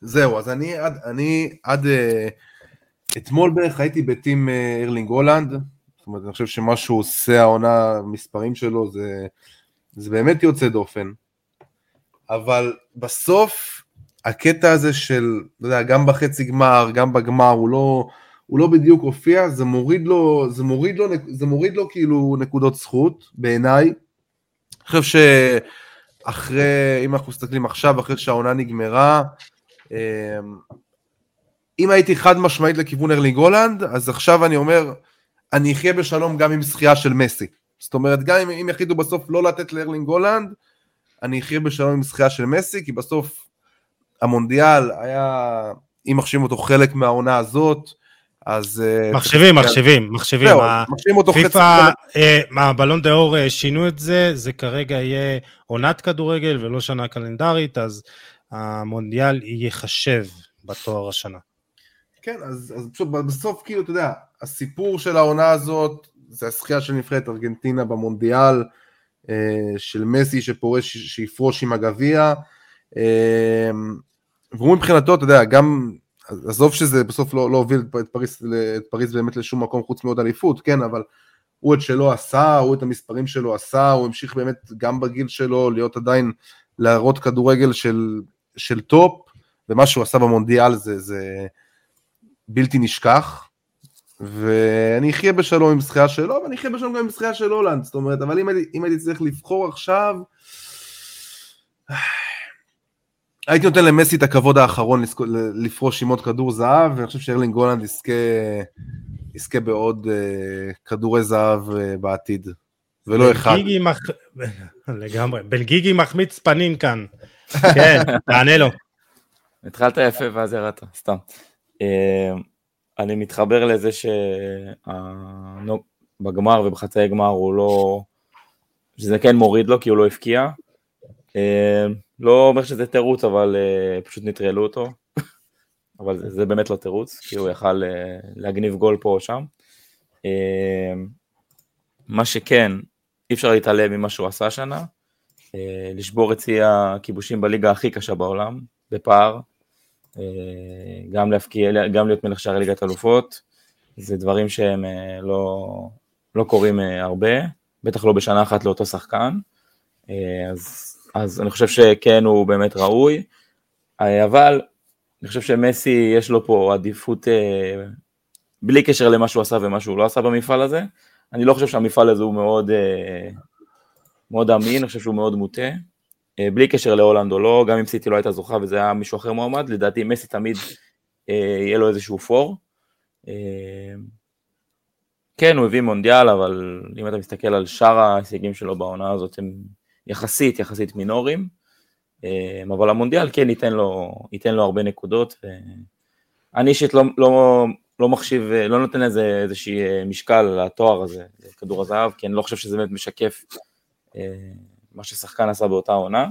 זהו, אז אני עד, אני עד אתמול בערך הייתי בטים ארלינג הולנד, זאת אומרת, אני חושב שמה שהוא עושה העונה, המספרים שלו, זה, זה באמת יוצא דופן. אבל בסוף, הקטע הזה של, אתה יודע, גם בחצי גמר, גם בגמר, הוא לא, הוא לא בדיוק הופיע, זה מוריד לו, זה מוריד לו, זה מוריד לו כאילו נקודות זכות, בעיניי. אני חושב שאחרי, אם אנחנו מסתכלים עכשיו, אחרי שהעונה נגמרה, אמ, אם הייתי חד משמעית לכיוון ארלינג הולנד, אז עכשיו אני אומר, אני אחיה בשלום גם עם זכייה של מסי. זאת אומרת, גם אם, אם יחליטו בסוף לא לתת לארלינג הולנד, אני אחיה בשלום עם זכייה של מסי, כי בסוף המונדיאל היה, אם מחשיבים אותו חלק מהעונה הזאת, אז... אה, מחשבים, מחשבים, מחשבים. זהו, מחשבים אותו חצי... פיפ"א, אה, הבלון דה אור אה, שינו את זה, זה כרגע יהיה עונת כדורגל ולא שנה קלנדרית, אז המונדיאל ייחשב בתואר השנה. כן, אז, אז פשוט בסוף, כאילו, אתה יודע, הסיפור של העונה הזאת, זה הזכייה של נבחרת ארגנטינה במונדיאל, של מסי שפורש, שיפרוש עם הגביע, והוא מבחינתו, אתה יודע, גם עזוב שזה בסוף לא, לא הוביל את פריז, את פריז באמת לשום מקום חוץ מעוד אליפות, כן, אבל הוא את שלו עשה, הוא את המספרים שלו עשה, הוא המשיך באמת גם בגיל שלו להיות עדיין, להראות כדורגל של, של top, ומה שהוא עשה במונדיאל זה, זה בלתי נשכח, ואני אחיה בשלום עם זכייה שלו, ואני אחיה בשלום גם עם זכייה של הולנד, זאת אומרת, אבל אם, אם הייתי צריך לבחור עכשיו, הייתי נותן למסי את הכבוד האחרון לפרוש עם עוד כדור זהב, ואני חושב שארלינג הולנד יזכה, יזכה בעוד uh, כדורי זהב uh, בעתיד, ולא אחד. מח... לגמרי, בלגיגי מחמיץ פנים כאן. כן, תענה לו. התחלת יפה ואז ירדת, סתם. אני מתחבר לזה שבגמר ובחצי גמר הוא לא... שזה כן מוריד לו כי הוא לא הבקיע. לא אומר שזה תירוץ, אבל uh, פשוט נטרלו אותו. אבל זה, זה באמת לא תירוץ, כי הוא יכל uh, להגניב גול פה או שם. מה שכן, אי אפשר להתעלם ממה שהוא עשה השנה. לשבור את שיא הכיבושים בליגה הכי קשה בעולם, בפער. גם להפקיע, גם להיות מלך שערי ליגת אלופות. זה דברים שהם uh, לא, לא קורים uh, הרבה, בטח לא בשנה אחת לאותו שחקן. Uh, אז אז אני חושב שכן הוא באמת ראוי, אה, אבל אני חושב שמסי יש לו פה עדיפות אה, בלי קשר למה שהוא עשה ומה שהוא לא עשה במפעל הזה. אני לא חושב שהמפעל הזה הוא מאוד, אה, מאוד אמין, אני חושב שהוא מאוד מוטה. בלי קשר להולנד או לא, גם אם סיטי לא הייתה זוכה וזה היה מישהו אחר מועמד, לדעתי מסי תמיד יהיה לו איזשהו פור. כן, הוא הביא מונדיאל, אבל אם אתה מסתכל על שאר ההישגים שלו בעונה הזאת, הם יחסית, יחסית מינוריים, אמ, אבל המונדיאל כן ייתן לו, ייתן לו הרבה נקודות, ואני אישית לא, לא, לא מחשיב, לא נותן לזה איזושהי אה, משקל לתואר הזה, כדור הזהב, כי אני לא חושב שזה באמת משקף אה, מה ששחקן עשה באותה עונה.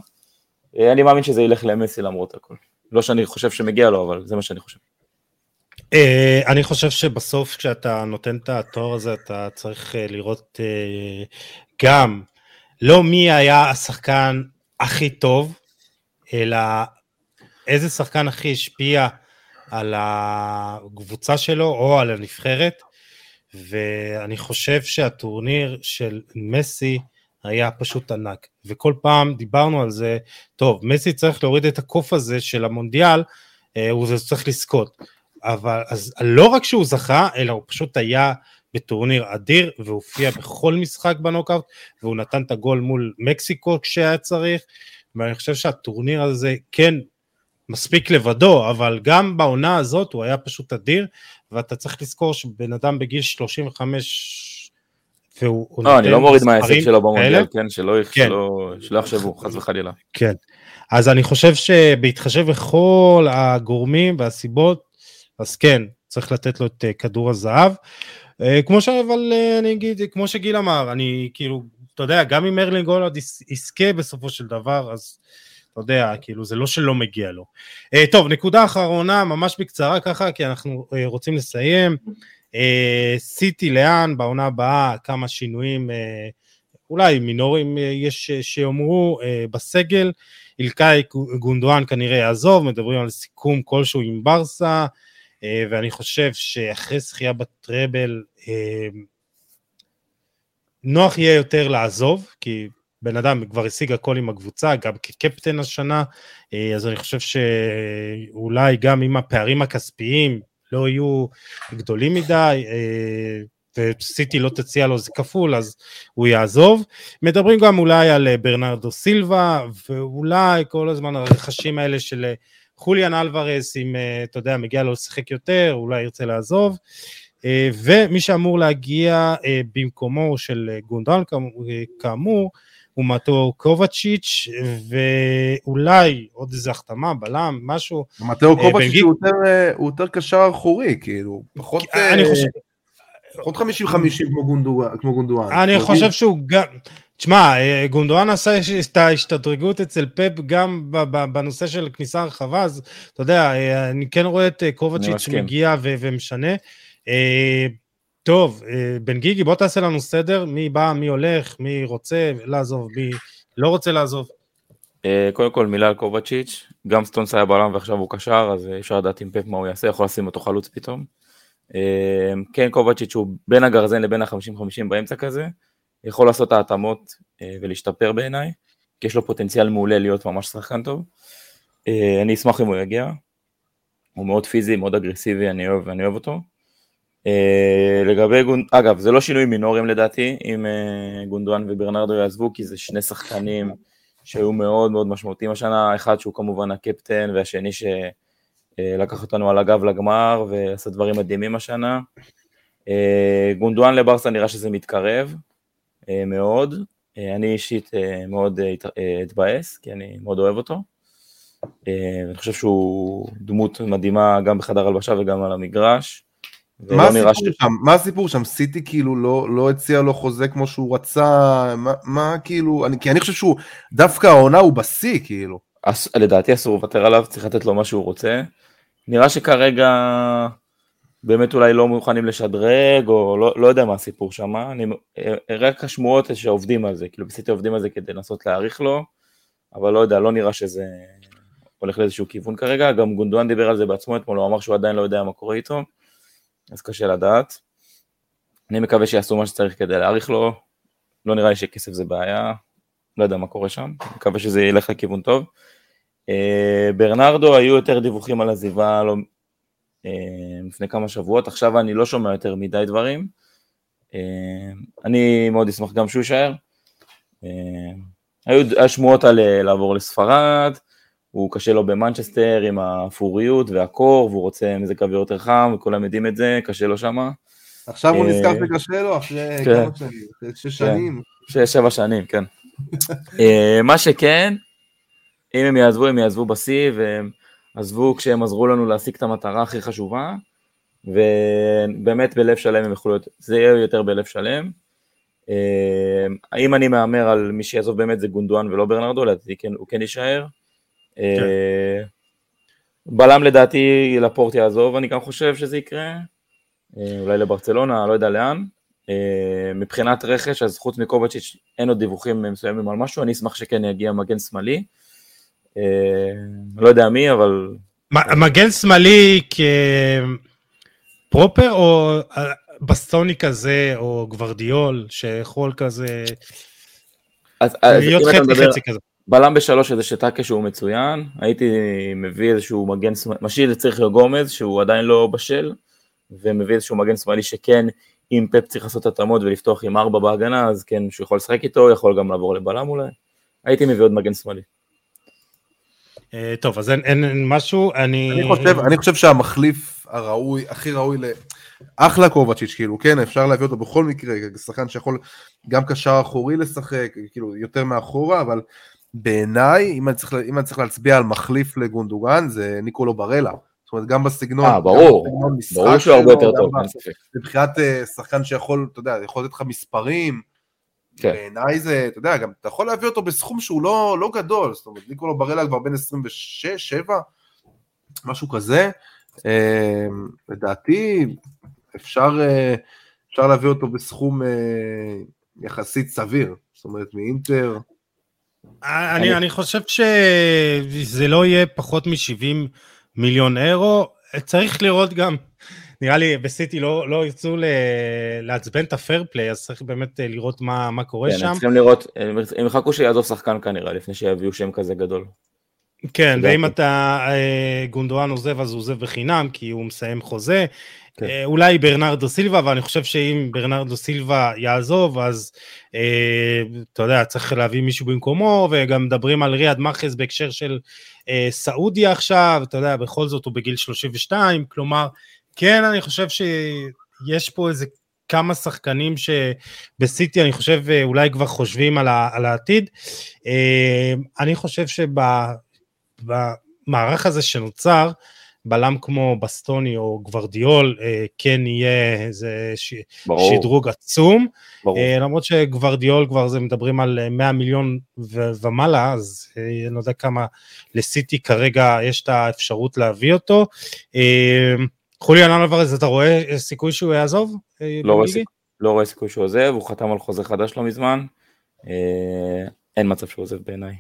אה, אני מאמין שזה ילך למסי למרות הכל. לא שאני חושב שמגיע לו, אבל זה מה שאני חושב. אני חושב שבסוף כשאתה נותן את התואר הזה, אתה צריך לראות גם לא מי היה השחקן הכי טוב, אלא איזה שחקן הכי השפיע על הקבוצה שלו או על הנבחרת, ואני חושב שהטורניר של מסי היה פשוט ענק, וכל פעם דיברנו על זה, טוב, מסי צריך להוריד את הקוף הזה של המונדיאל, אה, הוא צריך לזכות, אבל אז לא רק שהוא זכה, אלא הוא פשוט היה בטורניר אדיר והופיע בכל משחק בנוקאוט והוא נתן את הגול מול מקסיקו כשהיה צריך. ואני חושב שהטורניר הזה כן מספיק לבדו אבל גם בעונה הזאת הוא היה פשוט אדיר ואתה צריך לזכור שבן אדם בגיל 35 והוא לא, אני לא מוריד מההישג שלו במונדיאל, כן, שלא, כן. שלא, שלא יחשבו, חס וחלילה. כן, אז אני חושב שבהתחשב בכל הגורמים והסיבות, אז כן, צריך לתת לו את כדור הזהב. אה, כמו ש... אבל אה, אני אגיד, כמו שגיל אמר, אני כאילו, אתה יודע, גם אם ארלינג הולנד יזכה בסופו של דבר, אז אתה יודע, כאילו, זה לא שלא מגיע לו. אה, טוב, נקודה אחרונה, ממש בקצרה ככה, כי אנחנו רוצים לסיים. סיטי לאן, בעונה הבאה, כמה שינויים, אולי מינורים יש שיאמרו בסגל. אילקאי גונדואן כנראה יעזוב, מדברים על סיכום כלשהו עם ברסה, אה, ואני חושב שאחרי זכייה בטראבל, אה, נוח יהיה יותר לעזוב, כי בן אדם כבר השיג הכל עם הקבוצה, גם כקפטן השנה, אה, אז אני חושב שאולי גם אם הפערים הכספיים לא יהיו גדולים מדי, וסיטי לא תציע לו זה כפול, אז הוא יעזוב. מדברים גם אולי על ברנרדו סילבה, ואולי כל הזמן הרכשים האלה של חוליאן אלוורס, אם אתה יודע, מגיע לו לשחק יותר, אולי ירצה לעזוב. אה, ומי שאמור להגיע אה, במקומו של אה, גונדרן כאמור, הוא מטאו קובצ'יץ', ואולי עוד איזה החתמה, בלם, משהו. מטאו קובצ'יץ' הוא יותר קשר אחורי, כאילו, פחות... אני חושב... פחות 50-50 כמו גונדואן. אני חושב שהוא גם... תשמע, גונדואן עשה את ההשתדרגות אצל פפ גם בנושא של כניסה רחבה, אז אתה יודע, אני כן רואה את קובצ'יץ' מגיע ומשנה. אה, טוב, אה, בן גיגי, בוא תעשה לנו סדר, מי בא, מי הולך, מי רוצה לעזוב, מי לא רוצה לעזוב. אה, קודם כל מילה על קובצ'יץ', גם סטונס היה בעולם ועכשיו הוא קשר, אז אפשר לדעת עם פפ מה הוא יעשה, יכול לשים אותו חלוץ פתאום. כן, קובצ'יץ' הוא בין הגרזן לבין ה-50-50 באמצע כזה, יכול לעשות את ההתאמות ולהשתפר בעיניי, כי יש לו פוטנציאל מעולה להיות ממש שחקן טוב. אני אשמח אם הוא יגיע, הוא מאוד פיזי, מאוד אגרסיבי, אני אוהב, אני אוהב אותו. Uh, לגבי גונד... אגב, זה לא שינוי מינוריים לדעתי, אם uh, גונדואן וברנרדו יעזבו, כי זה שני שחקנים שהיו מאוד מאוד משמעותיים השנה, אחד שהוא כמובן הקפטן, והשני שלקח uh, אותנו על הגב לגמר, ועשה דברים מדהימים השנה. גונדואן לברסה נראה שזה מתקרב מאוד, אני אישית מאוד אתבאס, כי אני מאוד אוהב אותו. אני חושב שהוא דמות מדהימה גם בחדר הלבשה וגם על המגרש. מה הסיפור, ש... שם? מה הסיפור שם? סיטי כאילו לא, לא הציע לו חוזה כמו שהוא רצה, מה, מה כאילו, אני, כי אני חושב שהוא, דווקא העונה הוא בשיא כאילו. אס, לדעתי אסור לוותר עליו, צריך לתת לו מה שהוא רוצה. נראה שכרגע באמת אולי לא מוכנים לשדרג, או לא, לא יודע מה הסיפור שם, אני רק השמועות שעובדים על זה, כאילו בסיטי עובדים על זה כדי לנסות להעריך לו, אבל לא יודע, לא נראה שזה הולך לאיזשהו כיוון כרגע, גם גונדואן דיבר על זה בעצמו אתמול, הוא אמר שהוא עדיין לא יודע מה קורה איתו. אז קשה לדעת. אני מקווה שיעשו מה שצריך כדי להאריך לו, לא נראה לי שכסף זה בעיה, לא יודע מה קורה שם, מקווה שזה ילך לכיוון טוב. אה, ברנרדו היו יותר דיווחים על עזיבה לא, אה, לפני כמה שבועות, עכשיו אני לא שומע יותר מדי דברים. אה, אני מאוד אשמח גם שהוא יישאר. היו שמועות על לעבור לספרד, הוא קשה לו במנצ'סטר עם האפוריות והקור, והוא רוצה מזג אוויר יותר חם, וכולם יודעים את זה, קשה לו שמה. עכשיו הוא נזכר שקשה לו אחרי כן. כמה שנים, שש כן. שנים. שש, שבע שנים, כן. אה, מה שכן, אם הם יעזבו, הם יעזבו בשיא, והם עזבו כשהם עזרו לנו להשיג את המטרה הכי חשובה, ובאמת בלב שלם הם יוכלו להיות, זה יהיה יותר בלב שלם. אה, האם אני מהמר על מי שיעזוב באמת זה גונדואן ולא ברנרדו, לדעתי כן, הוא כן יישאר. כן. אה, בלם לדעתי לפורט יעזוב, אני גם חושב שזה יקרה, אה, אולי לברצלונה, לא יודע לאן. אה, מבחינת רכש, אז חוץ מקובצ'יץ' אין עוד דיווחים מסוימים על משהו, אני אשמח שכן יגיע מגן שמאלי. לא יודע מי, אבל... מגן שמאלי כפרופר או בסטוני כזה, או גוורדיול, שיכול כזה... להיות חצי חצי כזה. בלם בשלוש איזה שטקה שהוא מצוין, הייתי מביא איזשהו מגן, משאיר את צריכיו גומז שהוא עדיין לא בשל, ומביא איזשהו מגן שמאלי שכן, אם פפ צריך לעשות התאמות ולפתוח עם ארבע בהגנה, אז כן, שהוא יכול לשחק איתו, יכול גם לעבור לבלם אולי, הייתי מביא עוד מגן שמאלי. אה, טוב, אז אין, אין משהו, אני... אני חושב, אני חושב שהמחליף הראוי, הכי ראוי ל... אחלה קובצ'יץ', כאילו, כן, אפשר להביא אותו בכל מקרה, שחקן שיכול גם קשר אחורי לשחק, כאילו, יותר מאחורה, אבל בעיניי, אם אם אני צריך להצביע על מחליף לגונדוגן, זה ניקולו ברלה. זאת אומרת, גם בסגנון, אה, ברור, ברור שהוא הרבה יותר טוב, ספק. מבחינת אה, שחקן שיכול, אתה יודע, יכול לתת לך מספרים, כן. בעיניי זה, אתה יודע, גם אתה יכול להביא אותו בסכום שהוא לא, לא גדול, זאת אומרת, ניקולו ברלה כבר בין 26, 7, משהו כזה. אה, לדעתי, אפשר, אפשר להביא אותו בסכום יחסית סביר, זאת אומרת, מאינטר. אני, אני חושב שזה לא יהיה פחות מ-70 מיליון אירו, צריך לראות גם, נראה לי בסיטי לא, לא ירצו לעצבן את הפייר פליי, אז צריך באמת אה, לראות מה, מה קורה כן, שם. צריכים לראות, הם יחכו שיעזוב שחקן כנראה, לפני שיביאו שם כזה גדול. כן, ואם אתה אה, גונדואן עוזב, אז הוא עוזב בחינם, כי הוא מסיים חוזה. כן. אה, אולי ברנרדו סילבה, אבל אני חושב שאם ברנרדו סילבה יעזוב, אז אה, אתה יודע, צריך להביא מישהו במקומו, וגם מדברים על ריאד מאחז בהקשר של אה, סעודיה עכשיו, אתה יודע, בכל זאת הוא בגיל 32, כלומר, כן, אני חושב שיש פה איזה כמה שחקנים שבסיטי אני חושב אולי כבר חושבים על, ה, על העתיד. אני חושב שבמערך הזה שנוצר, בלם כמו בסטוני או גוורדיול אה, כן יהיה איזה ש... שדרוג עצום, ברור. אה, למרות שגוורדיול כבר זה מדברים על 100 מיליון ו- ומעלה, אז אה, אני לא יודע כמה לסיטי כרגע יש את האפשרות להביא אותו. חוליאן אלוורז, אתה רואה סיכוי שהוא יעזוב? לא רואה, סיכ... לא רואה סיכוי שהוא עוזב, הוא חתם על חוזה חדש לא מזמן, אין מצב שהוא עוזב בעיניי.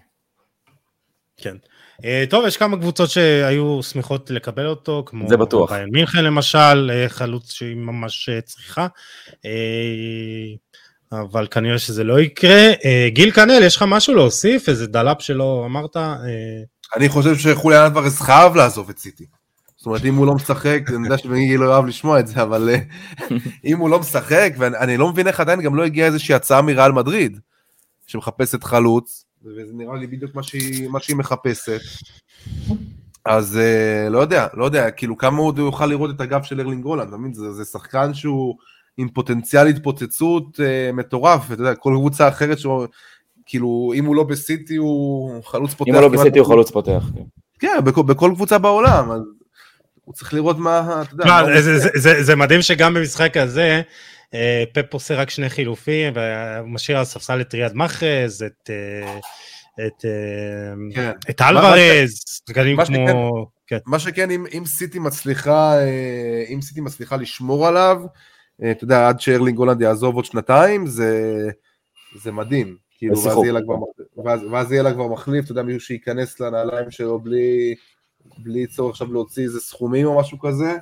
כן. אה, טוב, יש כמה קבוצות שהיו שמחות לקבל אותו, כמו... זה בטוח. ביין מינכן למשל, אה, חלוץ שהיא ממש אה, צריכה. אבל כנראה שזה לא יקרה. גיל קנאל, יש לך משהו להוסיף? איזה דלאפ שלא אמרת? אני חושב שחוליאן אלוורז חייב לעזוב את סיטי. זאת אומרת, אם הוא לא משחק, אני יודע שבגיל לא אוהב לשמוע את זה, אבל אם הוא לא משחק, ואני לא מבין איך עדיין גם לא הגיעה איזושהי הצעה מריאל מדריד, שמחפשת חלוץ, וזה נראה לי בדיוק מה שהיא, מה שהיא מחפשת. אז uh, לא יודע, לא יודע, כאילו כמה עוד הוא יוכל לראות את הגב של ארלינג רולנד, אתה מבין? זה, זה שחקן שהוא עם פוטנציאל התפוצצות uh, מטורף, אתה יודע, כל קבוצה אחרת שהוא, כאילו, אם הוא לא בסיטי הוא חלוץ פותח. אם הוא לא בסיטי הוא חלוץ פותח. כן, כן בכל, בכל קבוצה בעולם, אז הוא צריך לראות מה, אתה יודע. מה, זה, זה, זה, זה, זה מדהים שגם במשחק הזה, פפ עושה רק שני חילופים, ומשאיר על הספסל את ריאד מאחז, את... אה, את, אה, כן. את אלוורז, שחקנים כמו... כן. מה שכן, אם, אם סיטי מצליחה, אם סיטי מצליחה לשמור עליו, אתה יודע, עד שארלינג הולנד יעזוב עוד שנתיים, זה, זה מדהים. כאילו, ואז יהיה, כבר, ואז, ואז יהיה לה כבר מחליף, אתה יודע, מישהו שייכנס לנעליים שלו בלי, בלי צורך עכשיו להוציא איזה סכומים או משהו כזה,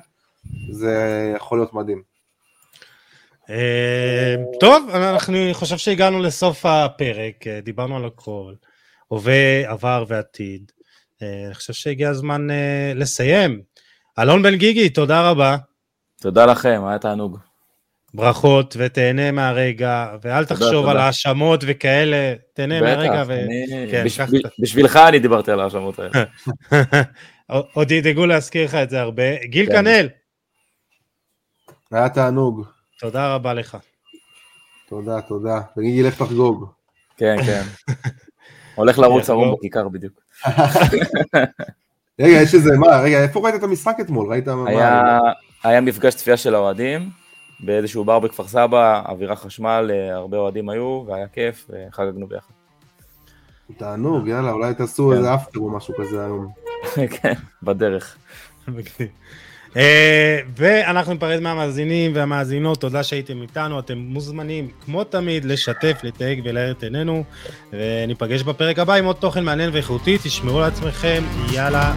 זה יכול להיות מדהים. אה, טוב, אני חושב שהגענו לסוף הפרק, אה, דיברנו על הכל, הווה, עבר ועתיד. אה, אני חושב שהגיע הזמן לסיים. אלון בן גיגי, תודה רבה. תודה לכם, היה תענוג. ברכות, ותהנה מהרגע, ואל תחשוב על האשמות וכאלה, תהנה מהרגע. ו... כן, בשבילך אני דיברתי על האשמות האלה. עוד ידאגו להזכיר לך את זה הרבה. גיל כן. כנל. היה תענוג. תודה רבה לך. תודה, תודה. תגידי, לך תחגוג. כן, כן. הולך לרוץ ערום בכיכר בדיוק. רגע, יש איזה, מה, רגע, איפה ראית את המשחק אתמול? ראית מה... היה מפגש צפייה של האוהדים, באיזשהו בר בכפר סבא, אווירה חשמל, אה, הרבה אוהדים היו, והיה כיף, וחגגנו ביחד. תענוג, יאללה, אולי תעשו כן. איזה אפטר או משהו כזה היום. כן, בדרך. אה, ואנחנו ניפרד מהמאזינים והמאזינות, תודה שהייתם איתנו, אתם מוזמנים כמו תמיד לשתף, לתייג ולהאר את עינינו, וניפגש בפרק הבא עם עוד תוכן מעניין ואיכותי, תשמרו לעצמכם, יאללה,